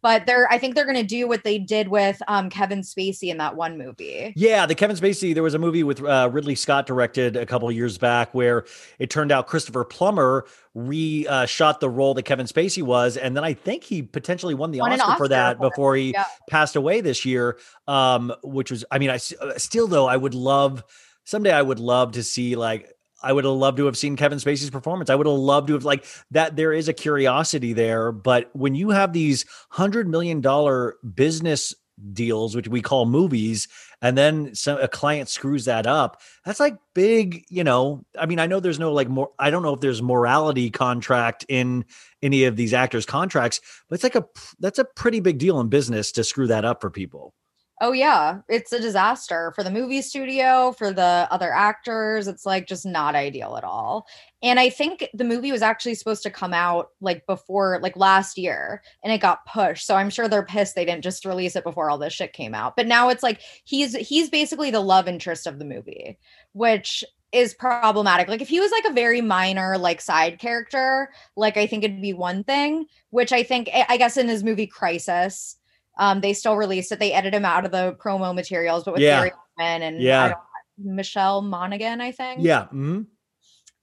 But they're I think they're gonna do what they did with um Kevin Spacey in that one movie. Yeah, the Kevin Spacey. There was a movie with uh, Ridley Scott directed a couple of years back where it turned out Christopher Plummer re uh, shot the role that Kevin Spacey was, and then I think he potentially won the Won Oscar, an for that for before he yeah. passed away this year. Um, which was, I mean, I uh, still though I would love someday I would love to see like. I would have loved to have seen Kevin Spacey's performance. I would have loved to have like that. There is a curiosity there, but when you have these hundred million dollar business deals, which we call movies, and then some a client screws that up that's like big you know i mean i know there's no like more i don't know if there's morality contract in any of these actors contracts but it's like a that's a pretty big deal in business to screw that up for people Oh yeah, it's a disaster for the movie studio, for the other actors. It's like just not ideal at all. And I think the movie was actually supposed to come out like before like last year and it got pushed. So I'm sure they're pissed they didn't just release it before all this shit came out. But now it's like he's he's basically the love interest of the movie, which is problematic. Like if he was like a very minor like side character, like I think it'd be one thing, which I think I guess in his movie Crisis um, they still released it. They edited him out of the promo materials, but with Yeah. Gary Oldman and Yeah. Michelle Monaghan, I think. yeah mhm.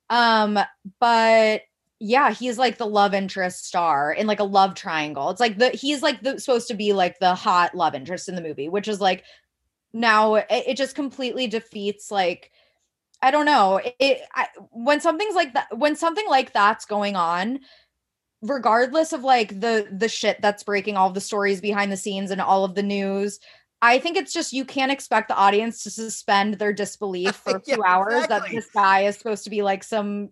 Um, but yeah, he's like the love interest star in like a love triangle. It's like the he's like the supposed to be like the hot love interest in the movie, which is like now it, it just completely defeats like I don't know. It, I, when something's like that, when something like that's going on, regardless of like the the shit that's breaking, all the stories behind the scenes and all of the news, I think it's just you can't expect the audience to suspend their disbelief for Yeah, few hours that this guy is supposed to be like some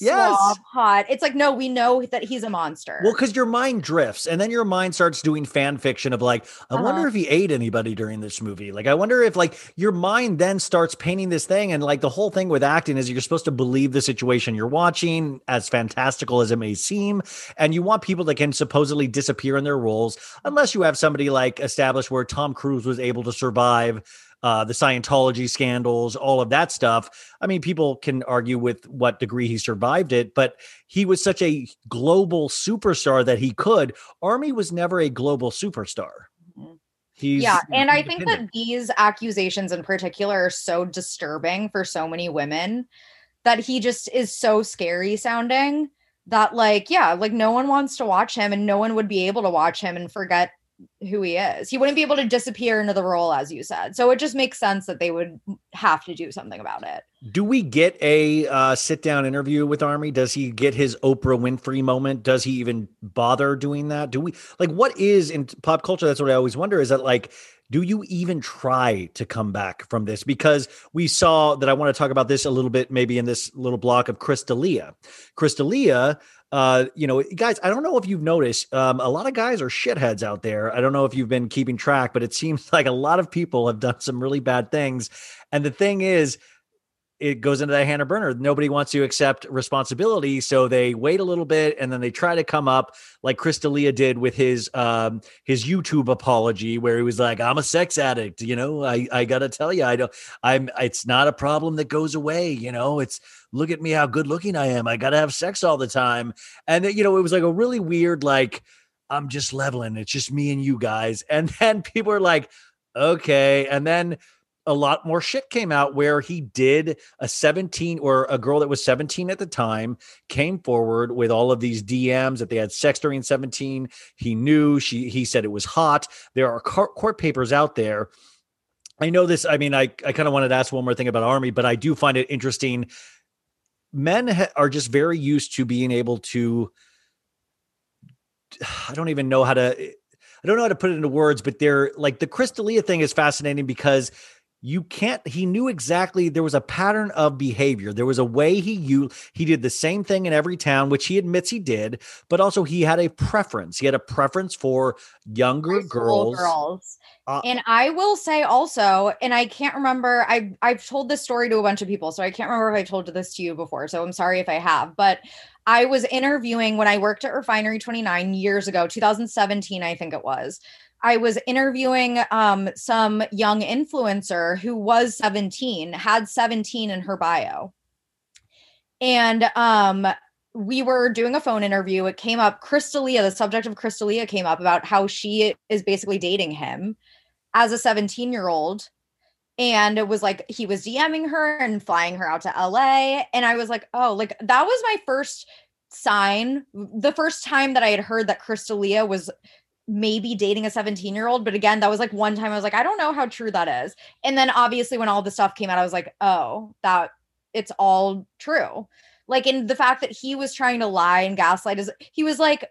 Yes. hot. It's like no, we know that he's a monster. Well, because your mind drifts, and then your mind starts doing fan fiction of like, I wonder Uh-huh. if he ate anybody during this movie. Like, I wonder if like your mind then starts painting this thing, and like the whole thing with acting is you're supposed to believe the situation you're watching, as fantastical as it may seem, and you want people that can supposedly disappear in their roles, unless you have somebody like established where Tom Cruise was able to survive. Uh, the Scientology scandals, all of that stuff. I mean, people can argue with what degree he survived it, but he was such a global superstar that he could. Armie was never a global superstar. He's yeah, and I think that these accusations in particular are so disturbing for so many women that he just is so scary sounding that like yeah, like no one wants to watch him and no one would be able to watch him and forget who he is. He wouldn't be able to disappear into the role as you said. So it just makes sense that they would have to do something about it. Do we get a uh, sit down interview with Armie? Does he get his Oprah Winfrey moment? Does he even bother doing that? Do we like what is in pop culture? That's what I always wonder is that like, do you even try to come back from this? Because we saw that I want to talk about this a little bit, maybe in this little block of. Chris D'Elia, uh, you know, guys, I don't know if you've noticed, um, a lot of guys are shitheads out there. I don't know if you've been keeping track, but it seems like a lot of people have done some really bad things. And the thing is, it goes into that Hannah Berner. Nobody wants to accept responsibility, so they wait a little bit and then they try to come up like Chris D'Elia did with his um his YouTube apology, where he was like, "I'm a sex addict, you know. I I gotta tell you, I don't. I'm. It's not a problem that goes away, you know. It's look at me how good looking I am. I gotta have sex all the time, and you know, it was like a really weird like." I'm just leveling. It's just me and you guys. And then people are like, okay. And then a lot more shit came out where he did a 17 or a girl that was 17 at the time came forward with all of these DMs that they had sex during 17. He knew she he said it was hot. There are court papers out there. I know this. I mean, I, I kind of wanted to ask one more thing about Armie, but I do find it interesting. Men ha- are just very used to being able to. I don't even know how to. I don't know how to put it into words, but they're like the Chris D'Elia thing is fascinating because you can't he knew exactly there was a pattern of behavior there was a way he you he did the same thing in every town which he admits he did but also he had a preference he had a preference for younger girls, girls. Uh, and I will say also, and I can't remember, I I've told this story to a bunch of people, so I can't remember if I told this to you before. So I'm sorry if I have, but I was interviewing when I worked at Refinery 29 years ago, 2017, I think it was. I was interviewing um, some young influencer who was 17, had 17 in her bio. And um, we were doing a phone interview. It came up, Chris D'Elia, the subject of Chris D'Elia came up about how she is basically dating him as a 17 year old. And it was like he was DMing her and flying her out to LA. And I was like, oh, like that was my first sign. The first time that I had heard that Chris D'Elia was maybe dating a 17 year old. But again, that was like one time I was like, I don't know how true that is. And then obviously, when all the stuff came out, I was like, oh, that it's all true. Like, in the fact that he was trying to lie and gaslight is, he was like,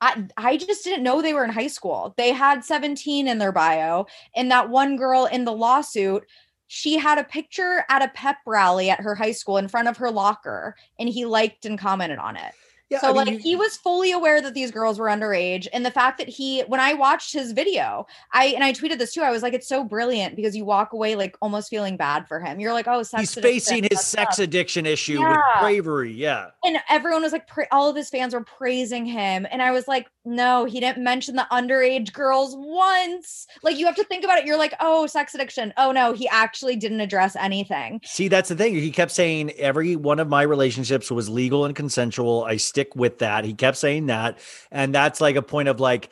I, I just didn't know they were in high school. They had 17 in their bio. And that one girl in the lawsuit, she had a picture at a pep rally at her high school in front of her locker, and he liked and commented on it. Yeah, So I mean, like you- he was fully aware that these girls were underage and the fact that he when I watched his video, I and I tweeted this too. I was like it's so brilliant because you walk away like almost feeling bad for him. You're like, "Oh, sex he's facing his sex tough." addiction issue with bravery yeah And everyone was like pra- all of his fans were praising him and I was like, "No, he didn't mention the underage girls once." Like you have to think about it. You're like, "Oh, sex addiction." Oh no, he actually didn't address anything. See, that's the thing. He kept saying every one of my relationships was legal and consensual. I stick with that. He kept saying that. And that's like a point of like,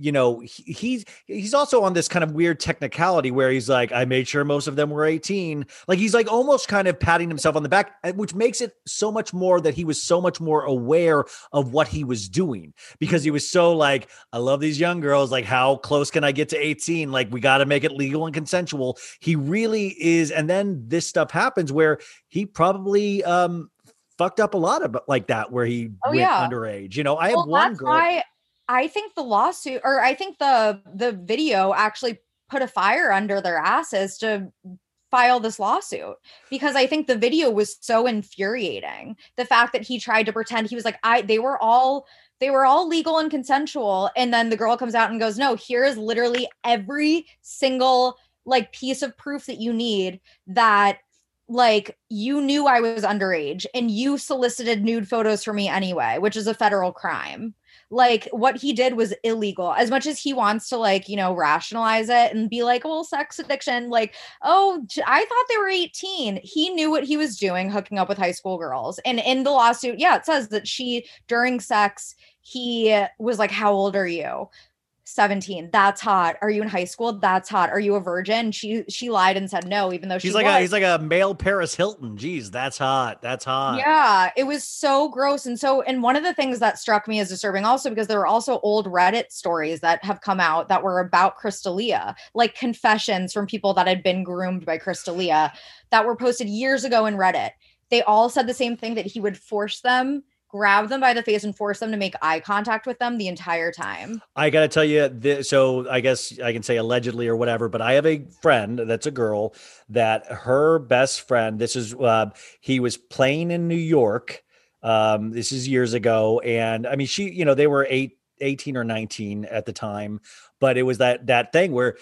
you know he's he's also on this kind of weird technicality where he's like i made sure most of them were 18 like he's like almost kind of patting himself on the back uh, which makes it so much more that he was so much more aware of what he was doing because he was so like i love these young girls. Like how close can i get to 18 like we got to make it legal and consensual. He really is. And then this stuff happens where he probably um fucked up a lot of like that where he Oh, went yeah. underage you know i well, have one girl why I think the lawsuit, or I think the the video actually put a fire under their asses to file this lawsuit because I think the video was so infuriating. The fact that he tried to pretend he was like, I they were all they were all legal and consensual, and then the girl comes out and goes, No, here is literally every single like piece of proof that you need that like you knew I was underage and you solicited nude photos for me anyway, which is a federal crime. Like what he did was illegal. As much as he wants to like, you know, rationalize it and be like, well, sex addiction, like, oh, I thought they were 18. He knew what he was doing, hooking up with high school girls. And in the lawsuit, yeah, it says that she during sex, he was like, How old are you? 17 that's hot are you in high school that's hot are you a virgin she she lied and said no even though she like was. a he's like a male Paris Hilton. Jeez, that's hot. That's hot. Yeah, it was so gross. And so, and one of the things that struck me as disturbing also because there were also old Reddit stories that have come out that were about Chris D'Elia, like confessions from people that had been groomed by Chris D'Elia that were posted years ago in Reddit. They all said the same thing that he would force them, grab them by the face, and force them to make eye contact with them the entire time. I got to tell you, this, so I guess I can say allegedly or whatever, but I have a friend that's a girl that her best friend, this is, uh, he was playing in New York. Um, this is years ago. And I mean, she, you know, they were eight, 18 or 19 at the time, but it was that, that thing where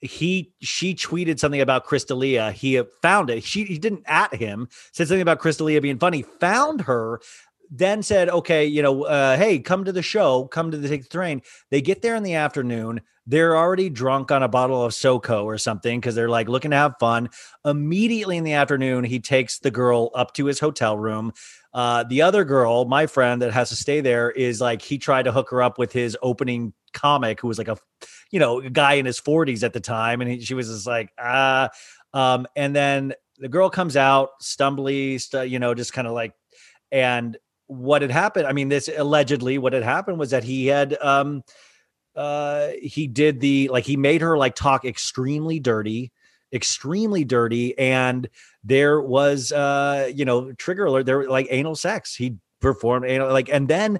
he she tweeted something about Chris D'Elia. He found it. She he didn't at him, said something about Chris D'Elia being funny, found her, then said, okay, you know, uh, hey, come to the show, come to the take the train. They get there in the afternoon. They're already drunk on a bottle of SoCo or something because they're like looking to have fun. Immediately in the afternoon, he takes the girl up to his hotel room. Uh, the other girl, my friend that has to stay there, is like he tried to hook her up with his opening comic, who was like a, you know, a guy in his 40s at the time, and he, she was just like, ah. Um, and then the girl comes out, stumbly, stu- you know, just kind of like, and what had happened? I mean, this allegedly what had happened was that he had, um, uh, he did the like he made her like talk extremely dirty extremely dirty and there was uh you know trigger alert there like anal sex he performed anal like and then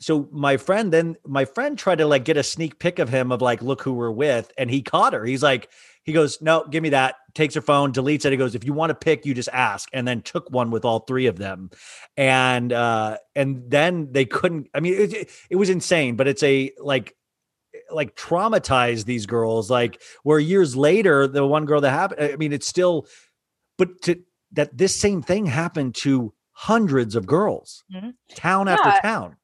so my friend then my friend tried to like get a sneak pic of him of like look who we're with and he caught her he's like he goes no give me that takes her phone deletes it he goes if you want to pick you just ask and then took one with all three of them. And uh and then they couldn't i mean it, it, was insane but it's a like like traumatized these girls like where years later the one girl that happened i mean it's still but to that this same thing happened to hundreds of girls Mhm. town after town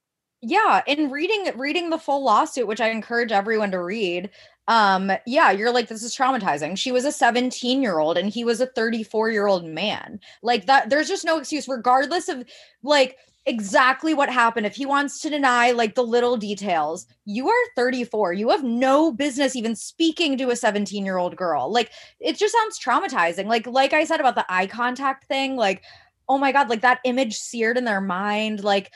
yeah in reading reading the full lawsuit which i encourage everyone to read um yeah you're like this is traumatizing. She was a 17 year old and he was a 34 year old man. Like that there's just no excuse regardless of like exactly what happened. If he wants to deny like the little details you are 34 you have no business even speaking to a 17 year old girl. Like it just sounds traumatizing. Like like i said about the eye contact thing like oh my god like that image seared in their mind like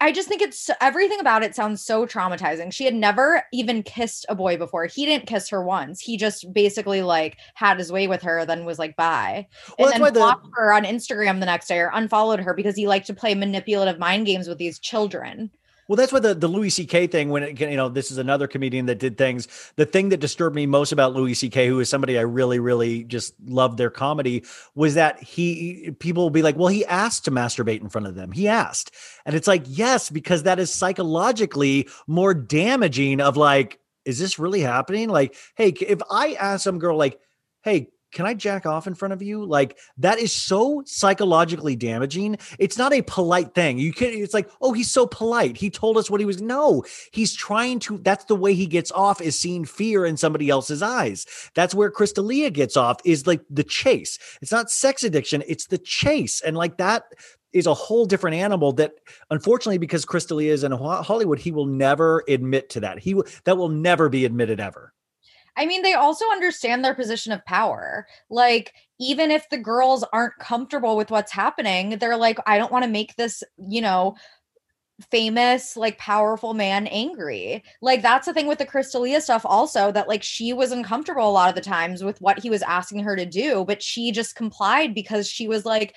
I just think it's everything about it sounds so traumatizing. She had never even kissed a boy before. He didn't kiss her once. He just basically like had his way with her, then was like bye, Well, and then why the- blocked her on Instagram the next day or unfollowed her because he liked to play manipulative mind games with these children. Well, that's why the, the Louis C.K. thing, when it, you know, this is another comedian that did things. The thing that disturbed me most about Louis C.K., who is somebody I really, really just loved their comedy, was that he, people will be like, well, he asked to masturbate in front of them. He asked. And it's like, yes, because that is psychologically more damaging of like, is this really happening? Like, hey, if I ask some girl, like, hey, can I jack off in front of you? Like that is so psychologically damaging. It's not a polite thing. You can't. it's like, oh, he's so polite. He told us what he was. No, he's trying to. That's the way he gets off is seeing fear in somebody else's eyes. That's where Chris D'Elia gets off is like the chase. It's not sex addiction, it's the chase. And like that is a whole different animal that unfortunately because Chris D'Elia is in Hollywood, he will never admit to that. He will that will never be admitted ever. I mean, they also understand their position of power. Like, even if the girls aren't comfortable with what's happening, they're like, I don't want to make this, you know, famous, like powerful man angry. Like, that's the thing with the Chris D'Elia stuff, also, that like she was uncomfortable a lot of the times with what he was asking her to do, but she just complied because she was like,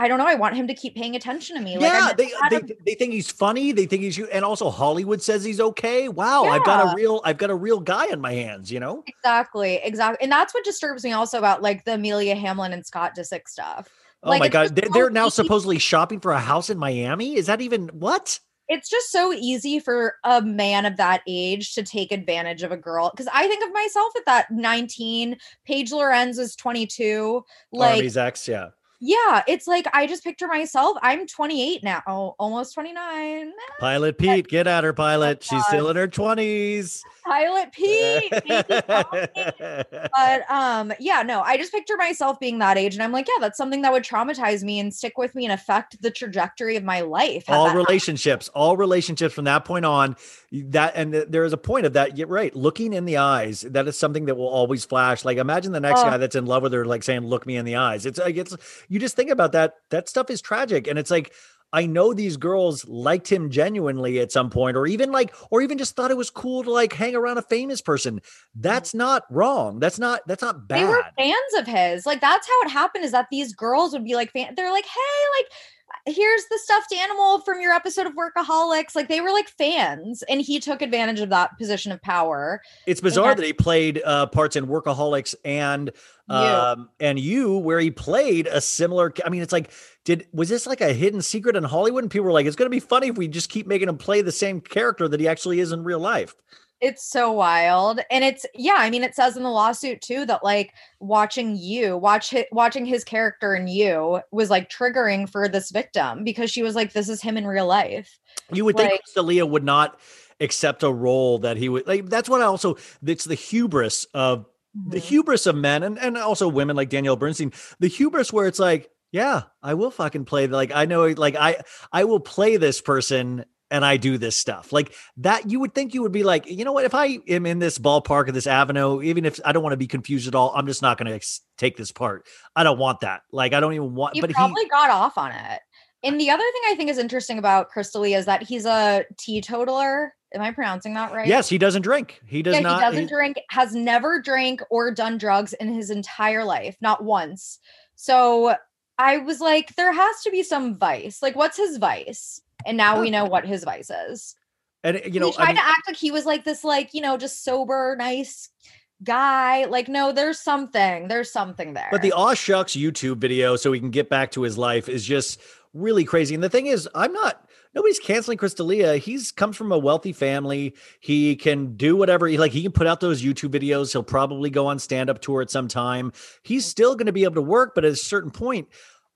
I don't know. I want him to keep paying attention to me. Like, yeah, they, they, a- they think he's funny. They think he's you. and also Hollywood says he's okay. Wow, I've got a real I've got a real guy on my hands. You know. exactly, exactly. And that's what disturbs me also about like the Amelia Hamlin and Scott Disick stuff. Oh Like, my god, they're, so they're now easy- supposedly shopping for a house in Miami. Is that even what? it's just so easy for a man of that age to take advantage of a girl because i think of myself at that 19 paige lorenz was 22 like Armie's ex, yeah. Yeah it's like i just picture myself i'm 28 now oh, almost 29 Pilot Pete, get at her, oh pilot. She's still in her twenties. Pilot pete maybe call me. but um yeah no i just picture myself being that age and i'm like yeah that's something that would traumatize me and stick with me and affect the trajectory of my life all relationships, all relationships from that point on. That and th- there is a point of that. You're right. Looking in the eyes, that is something that will always flash. Like imagine the next Oh. guy that's in love with her, like saying, "Look me in the eyes." It's like it's you just think about that. That stuff is tragic, and it's like. I know these girls liked him genuinely at some point, or even like, or even just thought it was cool to like hang around a famous person. That's not wrong. That's not. That's not bad. they were fans of his. Like that's how it happened. Is that these girls would be like, fan- they're like, hey, like here's the stuffed animal from your episode of Workaholics. Like they were like fans, and he took advantage of that position of power. It's bizarre that he played uh, parts in Workaholics and You. um and you where he played a similar I mean it's like did was this like a hidden secret in Hollywood and people were like it's going to be funny if we just keep making him play the same character that he actually is in real life. It's so wild, and it's yeah. I mean, it says in the lawsuit too that like watching you watch hi- watching his character in you was like triggering for this victim because she was like, this is him in real life. You would think Like- D'Elia would not accept a role that he would like that's what I also it's the hubris of the Mhm. hubris of men and, and also women like Danielle Bernstein, the hubris where it's like, yeah, I will fucking play. Like, I know, like, I, I will play this person and I do this stuff like that. You would think you would be like, you know what? If I am in this ballpark of this avenue, even if I don't want to be confused at all, I'm just not going to take this part. I don't want that. Like, I don't even want, he but probably he, got off on it. And the other thing I think is interesting about Chris D'Elia is that he's a teetotaler. Am I pronouncing that right? yes, he doesn't drink. He does yeah, not. he doesn't he- drink, has never drank or done drugs in his entire life, not once. So I was like, there has to be some vice. Like, what's his vice? And now we know what his vice is. and you know, he tried I mean, to act like he was like this, like, you know, just sober, nice guy. Like, no, there's something. There's something there. But the Aw Shucks YouTube video, so we can get back to his life, is just really crazy. And the thing is, I'm not. Nobody's canceling Chris D'Elia. He's comes from a wealthy family. He can do whatever he like. He can put out those YouTube videos. He'll probably go on stand up tour at some time. He's mm. still going to be able to work, but at a certain point,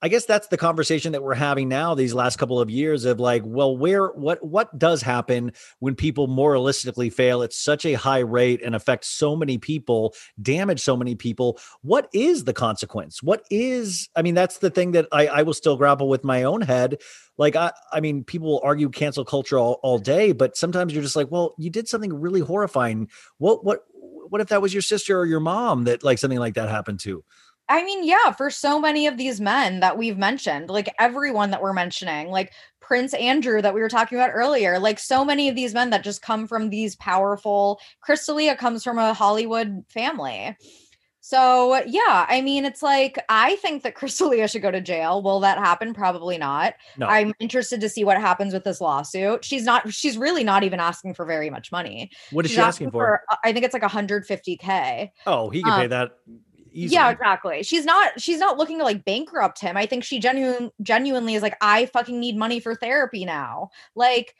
I guess that's the conversation that we're having now these last couple of years of like, well, where what what does happen when people moralistically fail at such a high rate and affect so many people, damage so many people? What is the consequence? What is I mean, that's the thing that I, I will still grapple with my own head. Like I I mean, people will argue cancel culture all, all day, but sometimes you're just like, well, you did something really horrifying. What what what if that was your sister or your mom that like something like that happened to? I mean, yeah, for so many of these men that we've mentioned, like everyone that we're mentioning, like Prince Andrew that we were talking about earlier, like so many of these men that just come from these powerful. Chris D'Elia comes from a Hollywood family. So, yeah, I mean, it's like I think that Chris D'Elia should go to jail. Will that happen? Probably not. No. I'm interested to see what happens with this lawsuit. She's not, she's really not even asking for very much money. what is She's she asking for? uh, I think it's like 150K. Oh, he can pay um, that easily. Yeah, exactly. She's not she's not looking to like bankrupt him. I think she genuine genuinely is like, I fucking need money for therapy now. Like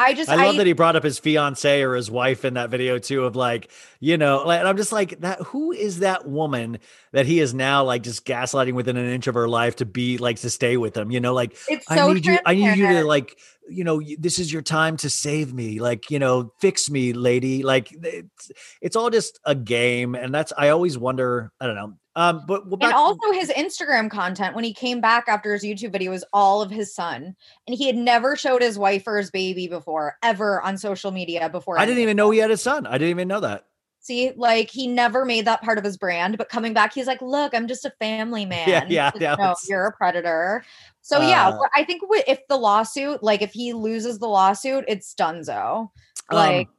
I just I love that he brought up his fiance or his wife in that video too, of like, you know, like, and I'm just like, that who is that woman that he is now like just gaslighting within an inch of her life to be like to stay with him? You know, like it's I so need you, I need you to like, you know, this is your time to save me, like, you know, fix me, lady. Like, it's, it's all just a game, and that's I always wonder. I don't know. Um, but well, and also his Instagram content when he came back after his YouTube video was all of his son, and he had never showed his wife or his baby before, ever on social media before. I didn't even know he had a son. I didn't even know that. See, like he never made that part of his brand, but coming back, he's like, "Look, I'm just a family man." yeah, Like, yeah, No, you're a predator. So yeah, Uh, I think if the lawsuit, like if he loses the lawsuit, it's Dunzo. Like, Um,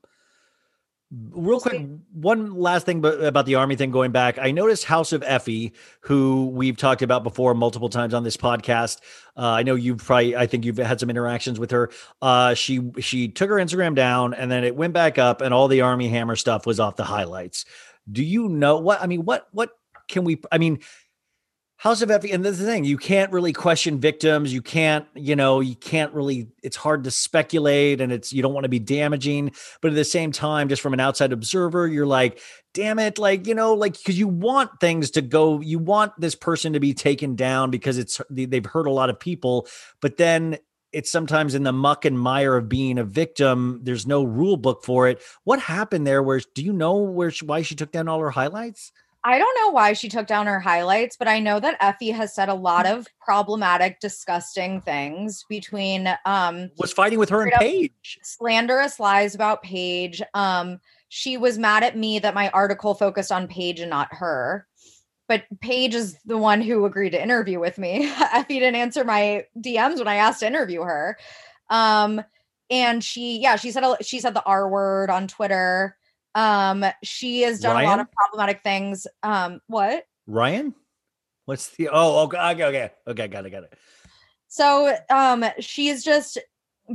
real quick, one last thing about the armie thing going back. I noticed House of Effie, who we've talked about before multiple times on this podcast. Uh, I know you've probably, I think you've had some interactions with her. Uh, she she took her Instagram down, and then it went back up, and all the Armie Hammer stuff was off the highlights. Do you know what? I mean, what what can we? I mean. House of Effie, and this is the thing, you can't really question victims. You can't, you know, you can't really, it's hard to speculate and it's, you don't want to be damaging. But at the same time, just from an outside observer, you're like, damn it, like, you know, like, because you want things to go, you want this person to be taken down because it's, they- they've hurt a lot of people. But then it's sometimes in the muck and mire of being a victim. There's no rule book for it. What happened there? Where do you know where she, why she took down all her highlights? I don't know why she took down her highlights, but I know that Effie has said a lot of problematic, disgusting things between um Was fighting with her and Paige. slanderous lies about Paige. Um, she was mad at me that my article focused on Paige and not her. But Paige is the one who agreed to interview with me. Effie didn't answer my DMs when I asked to interview her. Um, and she, yeah, she said a- she said the R word on Twitter. Um, she has done a lot of problematic things. Um, what? Ryan? What's the oh okay okay okay okay got it got it. So um she's just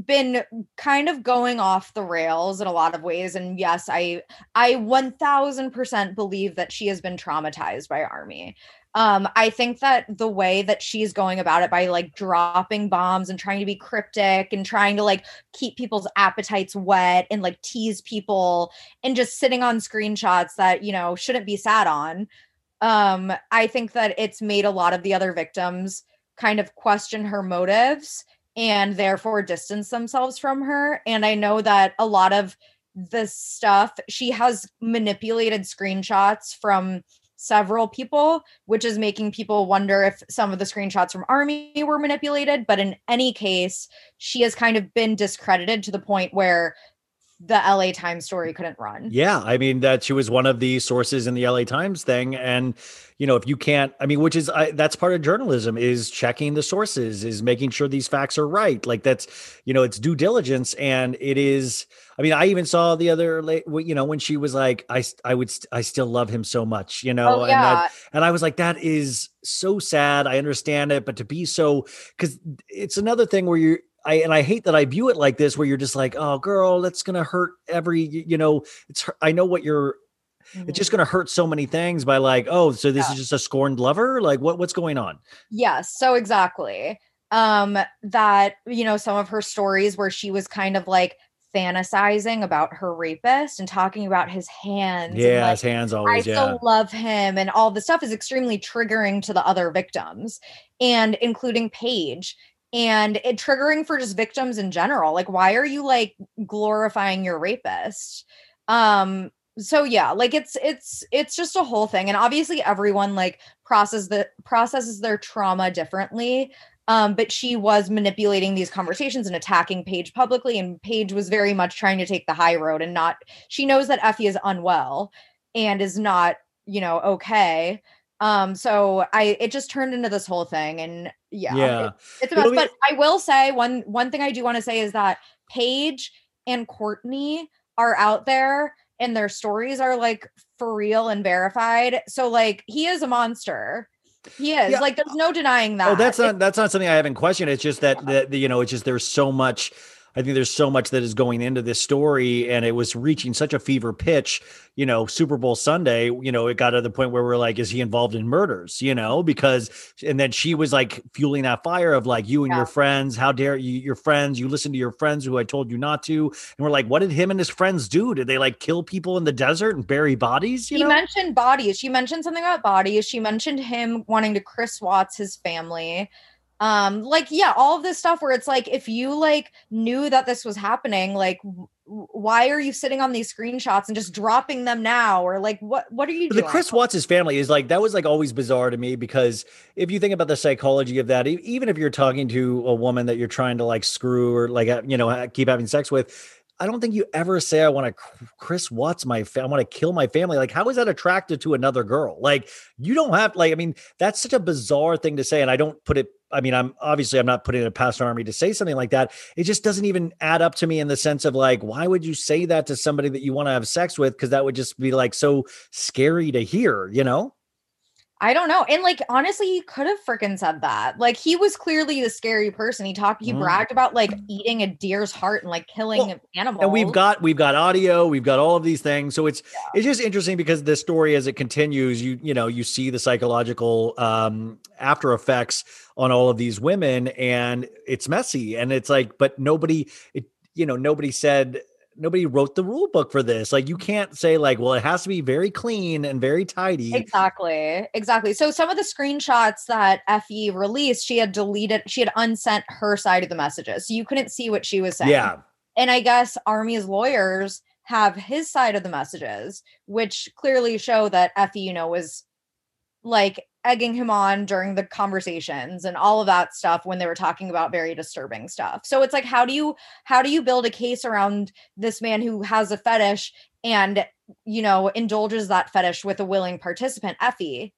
been kind of going off the rails in a lot of ways and yes I I 1000% believe that she has been traumatized by armie. Um I think that the way that she's going about it by like dropping bombs and trying to be cryptic and trying to like keep people's appetites wet and like tease people and just sitting on screenshots that you know shouldn't be sat on um I think that it's made a lot of the other victims kind of question her motives and therefore distance themselves from her. And I know that a lot of the stuff she has manipulated screenshots from several people, which is making people wonder if some of the screenshots from Armie were manipulated. But in any case, she has kind of been discredited to the point where the LA Times story couldn't run. Yeah, I mean that she was one of the sources in the LA Times thing, and you know if you can't, I mean, which is I, that's part of journalism is checking the sources, is making sure these facts are right. Like that's you know it's due diligence, and it is. I mean, I even saw the other, late, you know, when she was like, "I, I would, I still love him so much," you know, Oh, and that, and I was like, that is so sad. I understand it, but to be so, because it's another thing where you, I, and I hate that I view it like this, where you're just like, oh, girl, that's gonna hurt every, you know, it's, I know what you're, it's just gonna hurt so many things by like, oh, so this is just a scorned lover, like what, what's going on? Yes, so exactly. Um that you know some of her stories where she was kind of like fantasizing about her rapist and talking about his hands Yeah, like, his hands always. I always, still love him and all the stuff is extremely triggering to the other victims and including Paige and it triggering for just victims in general like why are you like glorifying your rapist? Um so yeah like it's it's it's just a whole thing and obviously everyone like process the processes their trauma differently um but she was manipulating these conversations and attacking Paige publicly and Paige was very much trying to take the high road and not she knows that Effie is unwell and is not you know okay um so i it just turned into this whole thing and yeah, Yeah. it- it's a mess be- but i will say one one thing i do want to say is that paige and courtney are out there and their stories are like for real and verified so like he is a monster he is Yeah. like there's no denying that Oh, that's not that's not something I haven't questioned. It's just that that you know, it's just there's so much. I think there's so much that is going into this story, and it was reaching such a fever pitch. You know, Super Bowl Sunday. You know, it got to the point where we're like, is he involved in murders? You know, because and then she was like fueling that fire of like you and Yeah. your friends. How dare you? Your friends. You listen to your friends who I told you not to. And we're like, what did him and his friends do? Did they like kill people in the desert and bury bodies? You she know. mentioned bodies. She mentioned something about bodies. She mentioned him wanting to Chris Watts his family. Um, like yeah, all of this stuff where it's like if you like knew that this was happening, like w- why are you sitting on these screenshots and just dropping them now? Or like what what are you But doing? The Chris Watts' family is like that was like always bizarre to me because if you think about the psychology of that, even if you're talking to a woman that you're trying to like screw or like uh, you know keep having sex with, I don't think you ever say I want to Chris Watts my fa- I want to kill my family. Like how is that attractive to another girl? Like you don't have like I mean that's such a bizarre thing to say, and I don't put it. I mean, I'm obviously I'm not putting it past Armie to say something like that. It just doesn't even add up to me in the sense of like, why would you say that to somebody that you want to have sex with? Because that would just be like so scary to hear, you know? I don't know. And like honestly, he could have freaking said that. Like he was clearly the scary person. He talked, he Mhm. bragged about like eating a deer's heart and like killing Well, animals. and we've got we've got audio we've got all of these things so it's it's just interesting because the story as it continues you you know you see the psychological um after effects on all of these women and it's messy and it's like but nobody it you know nobody said nobody wrote the rule book for this like you can't say like well it has to be very clean and very tidy Exactly. Exactly. So some of the screenshots that Effie released, she had deleted, she had unsent her side of the messages. So you couldn't see what she was saying. yeah And I guess Armie's lawyers have his side of the messages, which clearly show that Effie, you know, was like egging him on during the conversations and all of that stuff when they were talking about very disturbing stuff. So it's like how do you how do you build a case around this man who has a fetish and you know indulges that fetish with a willing participant Effie?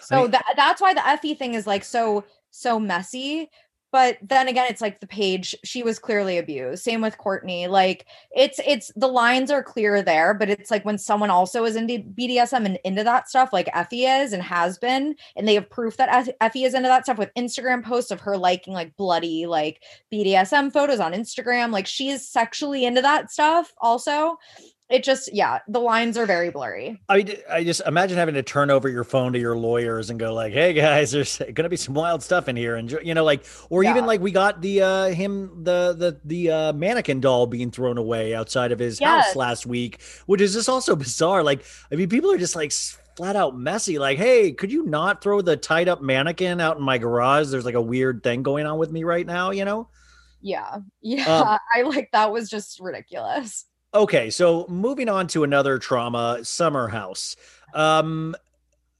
So mean- that that's why the Effie thing is like so so messy. But then again, it's like the Paige, she was clearly abused. Same with Courtney. Like it's it's the lines are clear there, but it's like when someone also is into BDSM and into that stuff, like Effie is and has been, and they have proof that Effie is into that stuff with Instagram posts of her liking like bloody like BDSM photos on Instagram. Like she is sexually into that stuff also. It just, yeah, the lines are very blurry. i i just imagine having to turn over your phone to your lawyers and go like, "Hey guys, there's to be some wild stuff in here," and you know, like, or even like we got the uh him the the the uh, mannequin doll being thrown away outside of his house last week, which is just also bizarre. Like, I mean, people are just like flat out messy. Like, hey, could you not throw the tied up mannequin out in my garage? There's like a weird thing going on with me right now, you know. Yeah. Yeah. I like that was just ridiculous. Okay, so moving on to another trauma, Summer House. Um,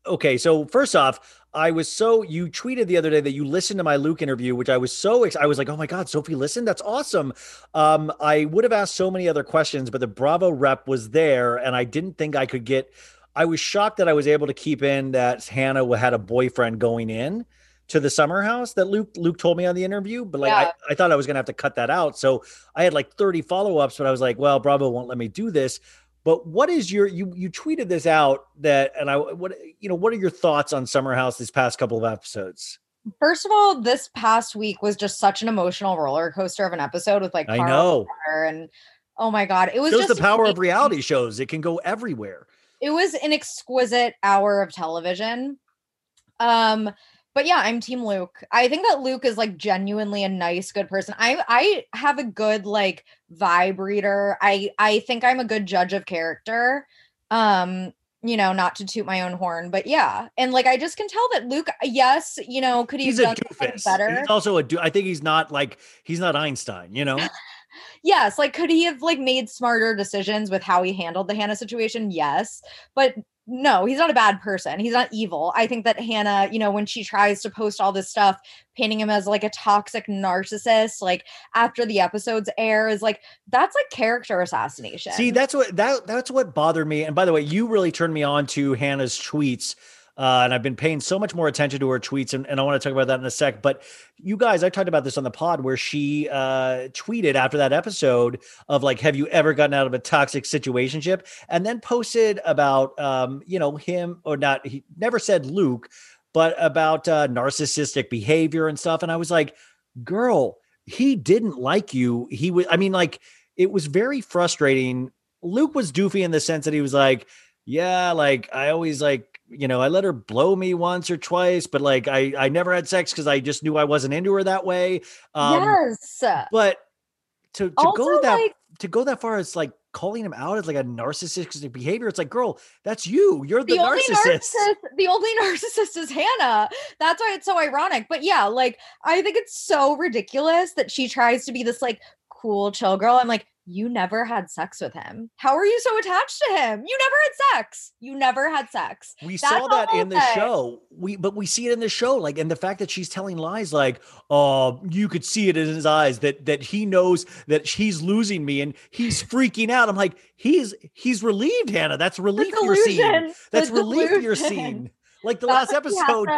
okay, so first off, I was so you tweeted the other day that you listened to my Luke interview, which I was so ex- I was like, oh my god, Sophie listened. That's awesome. Um, I would have asked so many other questions, but the Bravo rep was there, and I didn't think I could get. I was shocked that I was able to keep in that Hannah had a boyfriend going in to the summer house that Luke Luke told me on the interview, but like Yeah. I, I thought I was gonna have to cut that out. So I had like 30 follow-ups, but I was like, well, Bravo won't let me do this. But what is your you you tweeted this out that and I what you know what are your thoughts on Summer House these past couple of episodes? First of all, this past week was just such an emotional roller coaster of an episode with like I know. And oh my god, it was Shows just the power of reality shows. It can go everywhere. It was an exquisite hour of television. Um, but yeah, I'm team Luke. I think that Luke is like genuinely a nice, good person. I I have a good like vibe reader. I I think I'm a good judge of character. Um, you know, not to toot my own horn, but yeah. And like I just can tell that Luke, yes, you know, could he He's have a done better? He's also a do I think he's not like he's not Einstein, you know? yes like could he have like made smarter decisions with how he handled the hannah situation yes but no he's not a bad person he's not evil i think that hannah you know when she tries to post all this stuff painting him as like a toxic narcissist like after the episodes air is like that's like character assassination See, that's what that that's what bothered me. And by the way, you really turned me on to Hannah's tweets. Uh, and I've been paying so much more attention to her tweets, and, and I want to talk about that in a sec. But you guys, I talked about this on the pod where she uh, tweeted after that episode of like, "Have you ever gotten out of a toxic situationship?" And then posted about, um, you know, him or not. He never said Luke, but about uh, narcissistic behavior and stuff. And I was like, "Girl, he didn't like you. He was. I mean, like, it was very frustrating." Luke was doofy in the sense that he was like, yeah, like I always like, you know, I let her blow me once or twice, but like I I never had sex because I just knew I wasn't into her that way. Um yes but to to Also, go that like- to go that far as like calling him out as like a narcissistic behavior, it's like, girl, that's you. You're the, the only narcissist. narcissist the only narcissist is hannah that's why it's so ironic but yeah like i think it's so ridiculous that she tries to be this like cool chill girl i'm like you never had sex with him. How are you so attached to him? You never had sex. You never had sex. We That's saw that in the thing. show. We but we see it in the show, like, and the fact that she's telling lies, like, oh, you could see it in his eyes that that he knows that she's losing me and he's freaking out. I'm like, he's he's relieved, Hannah. That's relief you're seeing. delusion. The That's relief you're seeing. Like the That's last episode.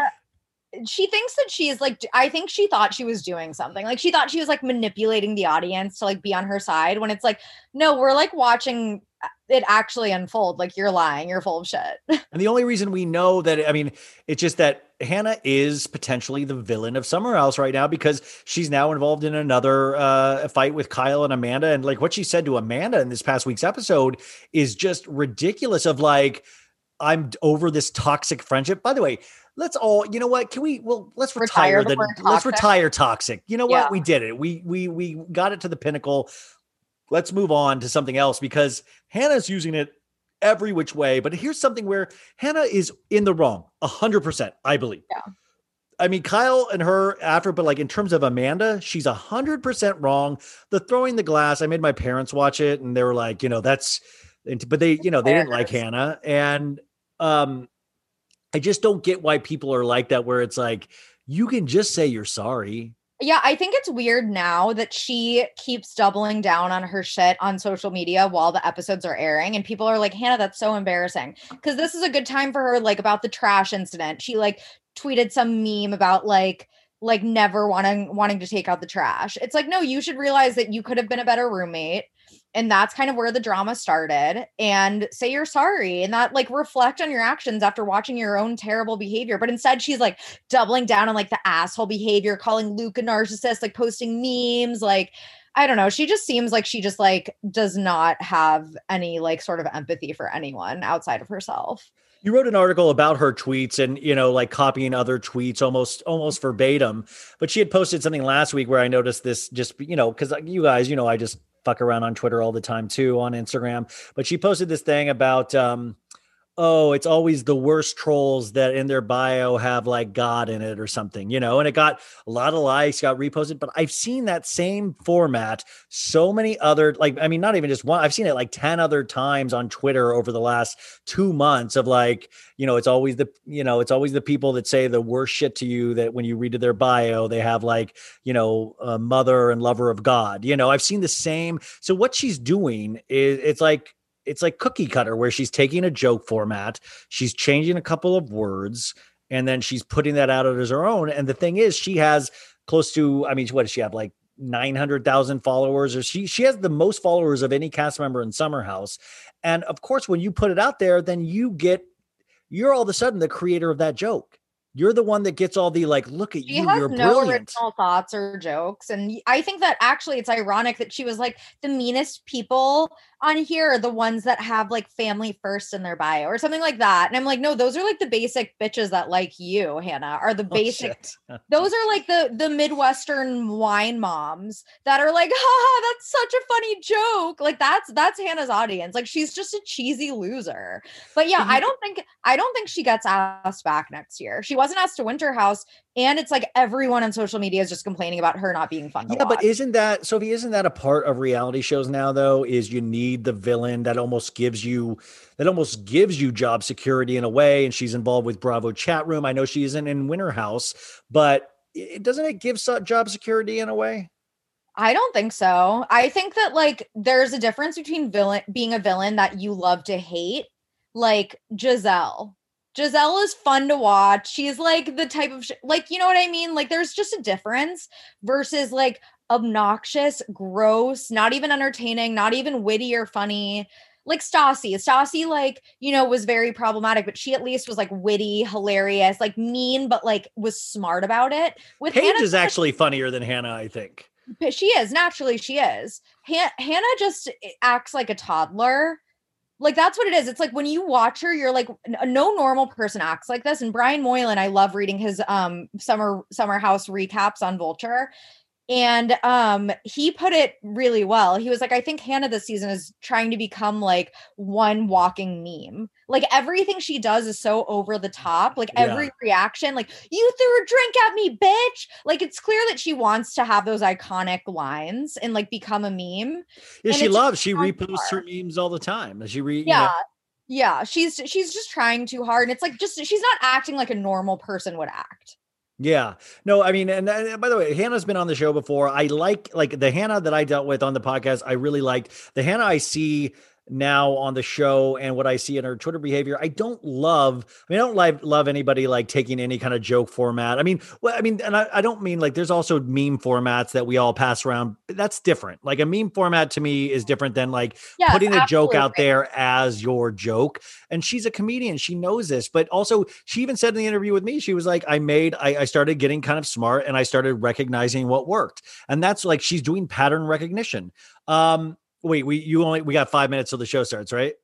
She thinks that she's like I think she thought she was doing something. Like she thought she was like manipulating the audience to like be on her side when it's like no, we're like watching uh, it actually unfold. Like you're lying, you're full of shit. And the only reason we know that, I mean, it's just that Hannah is potentially the villain of Summer House right now because she's now involved in another uh, fight with Kyle and Amanda. And like what she said to Amanda in this past week's episode is just ridiculous. Of like, I'm over this toxic friendship. By the way, let's all, you know what? Can we? Well, let's Retire retire, the. Let's retire toxic. You know Yeah. what? We did it. We we we got it to the pinnacle. Let's move on to something else because Hannah's using it every which way. But here's something where Hannah is in the wrong, a hundred percent, I believe. Yeah. I mean, Kyle and her after, but like in terms of Amanda, she's a hundred percent wrong. The throwing the glass, I made my parents watch it, and they were like, you know, that's, but they, you know, they didn't like Hannah, and um, I just don't get why people are like that. Where it's like, you can just say you're sorry. Yeah, I think it's weird now that she keeps doubling down on her shit on social media while the episodes are airing. And people are like, Hannah, that's so embarrassing. Because this is a good time for her, like about the trash incident. She like tweeted some meme about like, like never wanting wanting to take out the trash. It's like, no, you should realize that you could have been a better roommate. And that's kind of where the drama started. And say you're sorry. And that like reflect on your actions after watching your own terrible behavior. But instead, she's like doubling down on like the asshole behavior, calling Luke a narcissist, like posting memes, like I don't know. She just seems like she just like does not have any like sort of empathy for anyone outside of herself. You wrote an article about her tweets and you know like copying other tweets almost almost verbatim. But she had posted something last week where I noticed this just you know cuz you guys you know I just fuck around on Twitter all the time too on Instagram. But she posted this thing about um oh it's always the worst trolls that in their bio have like god in it or something you know and it got a lot of likes got reposted but i've seen that same format so many other like i mean not even just one i've seen it like 10 other times on twitter over the last two months of like you know it's always the you know it's always the people that say the worst shit to you that when you read to their bio they have like you know a mother and lover of god you know i've seen the same so what she's doing is it's like it's like cookie cutter where she's taking a joke format she's changing a couple of words and then she's putting that out as her own and the thing is she has close to i mean what does she have like 900,000 followers or she she has the most followers of any cast member in Summer House and of course when you put it out there then you get you're all of a sudden the creator of that joke you're the one that gets all the like look at She you you're no brilliant original thoughts or jokes. And I think that actually it's ironic that she was like the meanest people on here are the ones that have like family first in their bio or something like that. And I'm like, no, those are like the basic bitches that like you, Hannah, are the Oh, basic shit. those are like the the midwestern wine moms that are like haha that's such a funny joke like that's that's hannah's audience like she's just a cheesy loser but yeah i mm-hmm. don't think i don't think she gets asked back next year she wasn't asked to winter house and it's like everyone on social media is just complaining about her not being fun Yeah, but isn't that Sophie? Isn't that a part of reality shows now? Though, is you need the villain that almost gives you that almost gives you job security in a way. And she's involved with Bravo chat room. I know she isn't in Winter House, but it, doesn't it give job security in a way? I don't think so. I think that like there's a difference between villain being a villain that you love to hate, like Gizelle. Gizelle is fun to watch. She's like the type of sh- like you know what I mean? Like there's just a difference versus like obnoxious, gross, not even entertaining, not even witty or funny. Like Stassi. Stassi like, you know, was very problematic, but she at least was like witty, hilarious, like mean but like was smart about it. With Paige Hannah is actually funnier than Hannah, I think. she is naturally she is Han- hannah just eh, acts like a toddler like that's what it is it's like when you watch her you're like no normal person acts like this and brian moylan i love reading his um summer summer house recaps on vulture and um he put it really well he was like i think hannah this season is trying to become like one walking meme like everything she does is so over the top like every Yeah. reaction like you threw a drink at me bitch like it's clear that she wants to have those iconic lines and like become a meme Yeah, And she loves. She reposts her memes all the time. She re. you yeah know, yeah she's she's just trying too hard and it's like just she's not acting like a normal person would act Yeah. No, I mean, and, and by the way, Hannah's been on the show before. I like like the Hannah that I dealt with on the podcast. I really liked the Hannah I see now on the show and what I see in her Twitter behavior. I don't love, I mean, I don't like love anybody like taking any kind of joke format. I mean, well, I mean, and I, I don't mean like there's also meme formats that we all pass around. That's different. Like a meme format to me is different than like yeah putting a joke out there as your joke. And she's a comedian. She knows this. But also, she even said in the interview with me, she was like, I made, I, I started getting kind of smart and I started recognizing what worked. And that's like she's doing pattern recognition. Um, wait, we you only we got five minutes till the show starts, right?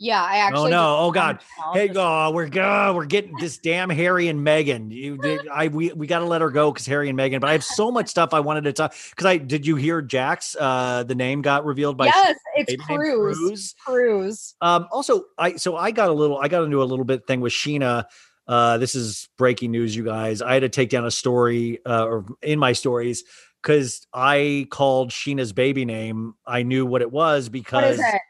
yeah i actually Oh no. Oh, God. Hey, go, we're go, we're getting this damn Harry and Meghan. You did I we we gotta let her go because Harry and Meghan. But I have so much stuff I wanted to talk because I did you hear Jax? Uh the name got revealed by yes it's named cruise Cruz. Um, also, I so I got a little, I got into a little bit thing with Scheana. Uh, this is breaking news, you guys. I had to take down a story, uh, or in my stories, because I called Scheana's baby name. I knew what it was because is it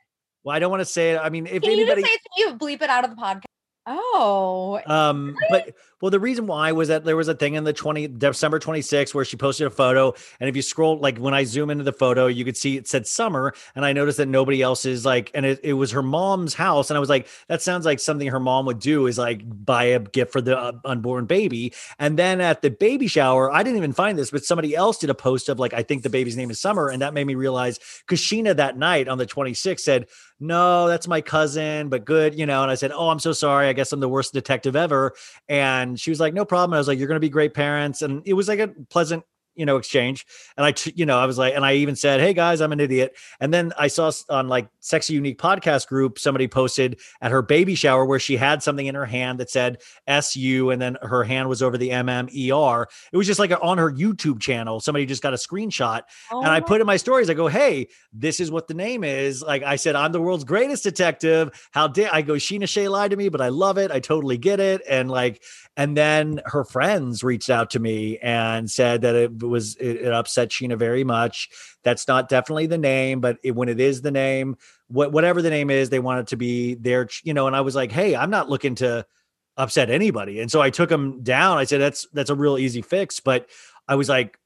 well, I don't want to say it. I mean, if Can you anybody, it to? Bleep it out of the podcast. Oh, um, but well, the reason why was that there was a thing in the 20 December 26th where she posted a photo. And if you scroll, like when I zoom into the photo, you could see it said summer. And I noticed that nobody else is like, and it, it was her mom's house. And I was like, that sounds like something her mom would do is like buy a gift for the uh, unborn baby. And then at the baby shower, I didn't even find this, but somebody else did a post of like, I think the baby's name is Summer. And that made me realize because Scheana that night on the 26th said, no, that's my cousin, but good, you know. And I said, Oh, I'm so sorry. I guess I'm the worst detective ever. And she was like, No problem. I was like, You're going to be great parents. And it was like a pleasant, you know, exchange. And i you know, I was like, and I even said, Hey guys, I'm an idiot. And then I saw on like Sexy Unique podcast group, somebody posted at her baby shower where she had something in her hand that said SU, and then her hand was over the MMER. It was just like on her YouTube channel. Somebody just got a screenshot oh and I put in my oh. stories, I go, hey, this is what the name is. Like I said, I'm the world's greatest detective. How dare I go, Scheana Shay lied to me, but I love it. I totally get it. And like, and then her friends reached out to me and said that it was, it, it upset Scheana very much. That's not definitely the name, but it, when it is the name, what, whatever the name is, they want it to be their, you know, and I was like, hey, I'm not looking to upset anybody. And so I took them down. I said, that's, that's a real easy fix. But I was like,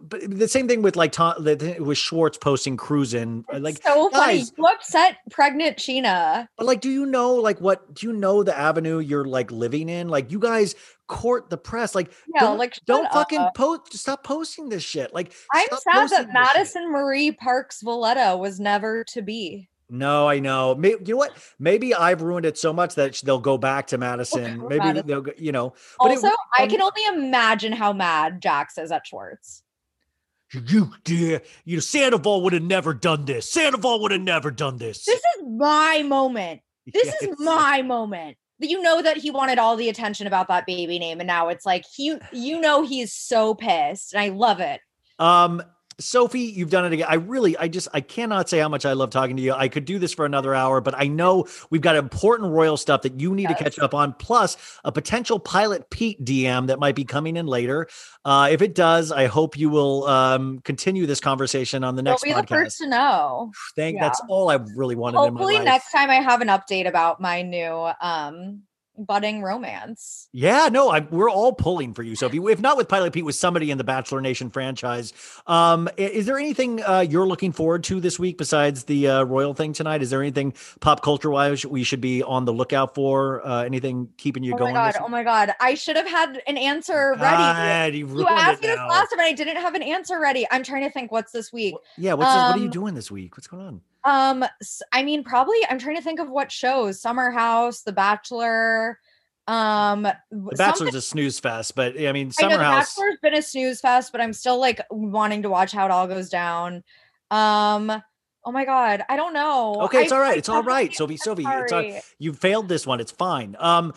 but the same thing with like Tom the, with Schwartz posting cruising uh, like so funny. guys- You upset pregnant Scheana. but like do you know like what do you know the avenue you're like living in like you guys court the press like Yeah, don't, like, don't fucking post stop posting this shit like I'm sad that this shit. Madison Marie Parks Valletta was never to be. no I know May, you know what maybe I've ruined it so much that they'll go back to Madison maybe Madison. they'll go, you know but it Also, I can only imagine how mad Jax is at Schwartz. You dear you know Sandoval would have never done this Sandoval would have never done this This is my moment. This Yes. is my moment. You know that he wanted all the attention about that baby name, and now it's like he, you know, he's so pissed, and I love it. Um, Sophie, you've done it again. I really, I just, I cannot say how much I love talking to you. I could do this for another hour, but I know we've got important royal stuff that you need to catch up on, plus a potential pilot Pete DM that might be coming in later. Uh, if it does, I hope you will um, continue this conversation on the next You'll be the first to know. Thank. yeah. That's all I really wanted Hopefully, in my life. next time I have an update about my new um budding romance. Yeah, no, I, we're all pulling for you, Sophie. If not with Pilot Pete, with somebody in the Bachelor Nation franchise. Um, is there anything uh, you're looking forward to this week besides the uh, royal thing tonight? Is there anything pop culture wise we should be on the lookout for? Uh, anything keeping you going? Oh my god! Oh my god! I should have had an answer ready. God, you You asked me this last time, and I didn't have an answer ready. I'm trying to think what's this week. Yeah, what's this- what are you Um, doing this week? What's going on? Um, I mean, probably. I'm trying to think of what shows: Summer House, The Bachelor. Um, The Bachelor's a snooze fest, but I mean, I know Summer The House. Bachelor's been a snooze fest, but I'm still like wanting to watch how it all goes down. Um, Oh my god, I don't know. Okay, it's I- all right. It's all right, Sophie. Sophie, it's all, you failed this one. It's fine. Um,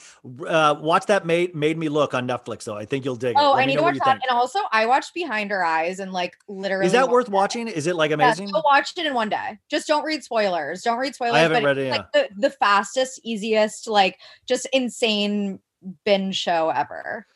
uh, watch that made made me look on Netflix though. I think you'll dig it. Oh, Let I need to watch that. And also, I watched Behind Her Eyes and like literally. Is that worth it. watching? Is it like amazing? so watch it in one day. Just don't read spoilers. Don't read spoilers. I haven't but read it, like the, the fastest, easiest, like just insane binge show ever.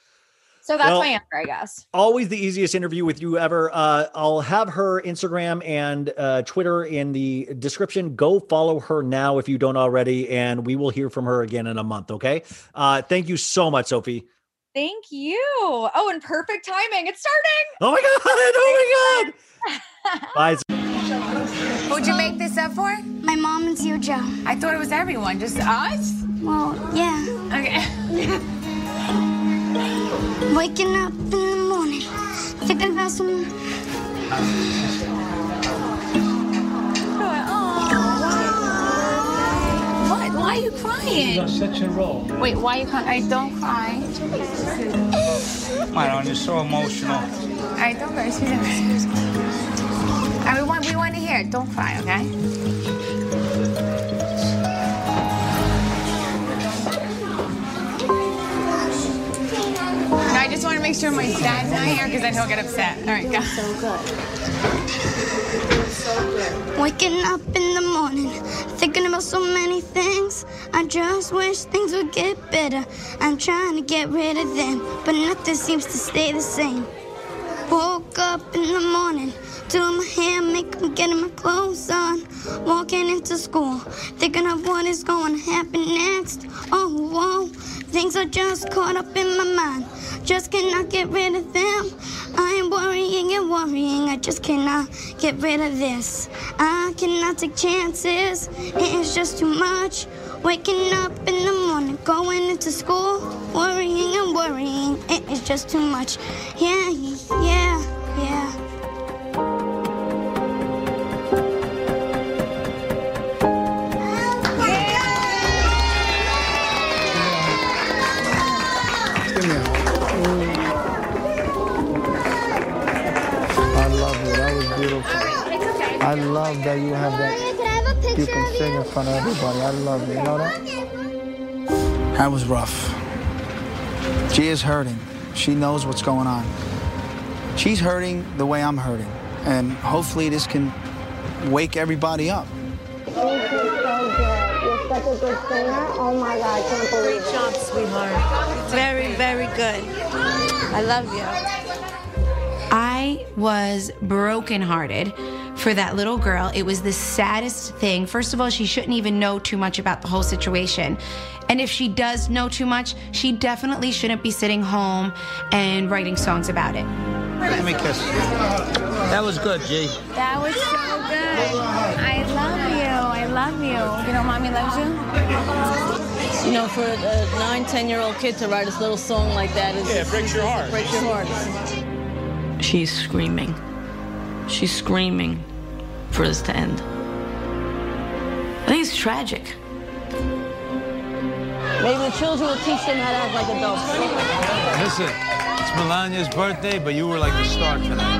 So that's Well, my answer, I guess. Always the easiest interview with you ever. Uh, I'll have her Instagram and uh, Twitter in the description. Go follow her now if you don't already, and we will hear from her again in a month. Okay. Uh, thank you so much, Sophie. Thank you. Oh, and perfect timing. It's starting. Oh my god! Oh my god! Bye. Who'd you make this up for? My mom and you, Joe. I thought it was everyone, just us. Well, yeah. Okay. Waking up in the morning, thinking about some. What? Why are you crying? You're such a role. Wait, why are you crying? I don't cry. Come on, you're so emotional. I don't cry. Excuse me. I mean, we want, we want to hear it. Don't cry, okay? Just want to make sure my dad's not here because then he'll get upset. All right, go. So good. Waking up in the morning, thinking about so many things. I just wish things would get better. I'm trying to get rid of them, but nothing seems to stay the same. Woke up in the morning, doing my hair, makeup, getting my clothes on. Walking into school, thinking of what is going to happen next. Oh, whoa, things are just caught up in my mind. Just cannot get rid of them. I am worrying and worrying, I just cannot get rid of this. I cannot take chances, it is just too much. Waking up in the morning, going into school, worrying and worrying, it is just too much. Yeah, yeah. I love that you have that. You can sing in front of everybody. I love you. You know that? That was rough. She is hurting. She knows what's going on. She's hurting the way I'm hurting. And hopefully this can wake everybody up. You're such a good singer. Oh my God, I can't believe Great job, sweetheart. Very, very good. I love you. I was brokenhearted for that little girl. It was the saddest thing. First of all, she shouldn't even know too much about the whole situation. And if she does know too much, she definitely shouldn't be sitting home and writing songs about it. Let me kiss. That was good, G. That was so good. I love you. I love you. You know, mommy loves you. You know, for a nine, ten year old kid to write a little song like that is Yeah, it breaks your heart. breaks your heart. She's screaming. She's screaming for this to end. I think it's tragic. Maybe the children will teach them how to act like adults. Listen, it's Milania's birthday, but you were like the star tonight.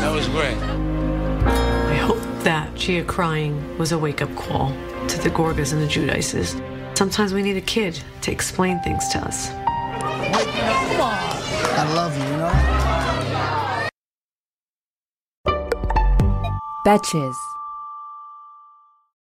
That was great. I hope that Gia crying was a wake up call to the Gorgas and the Giudices. Sometimes we need a kid to explain things to us. I love you, you know Betches.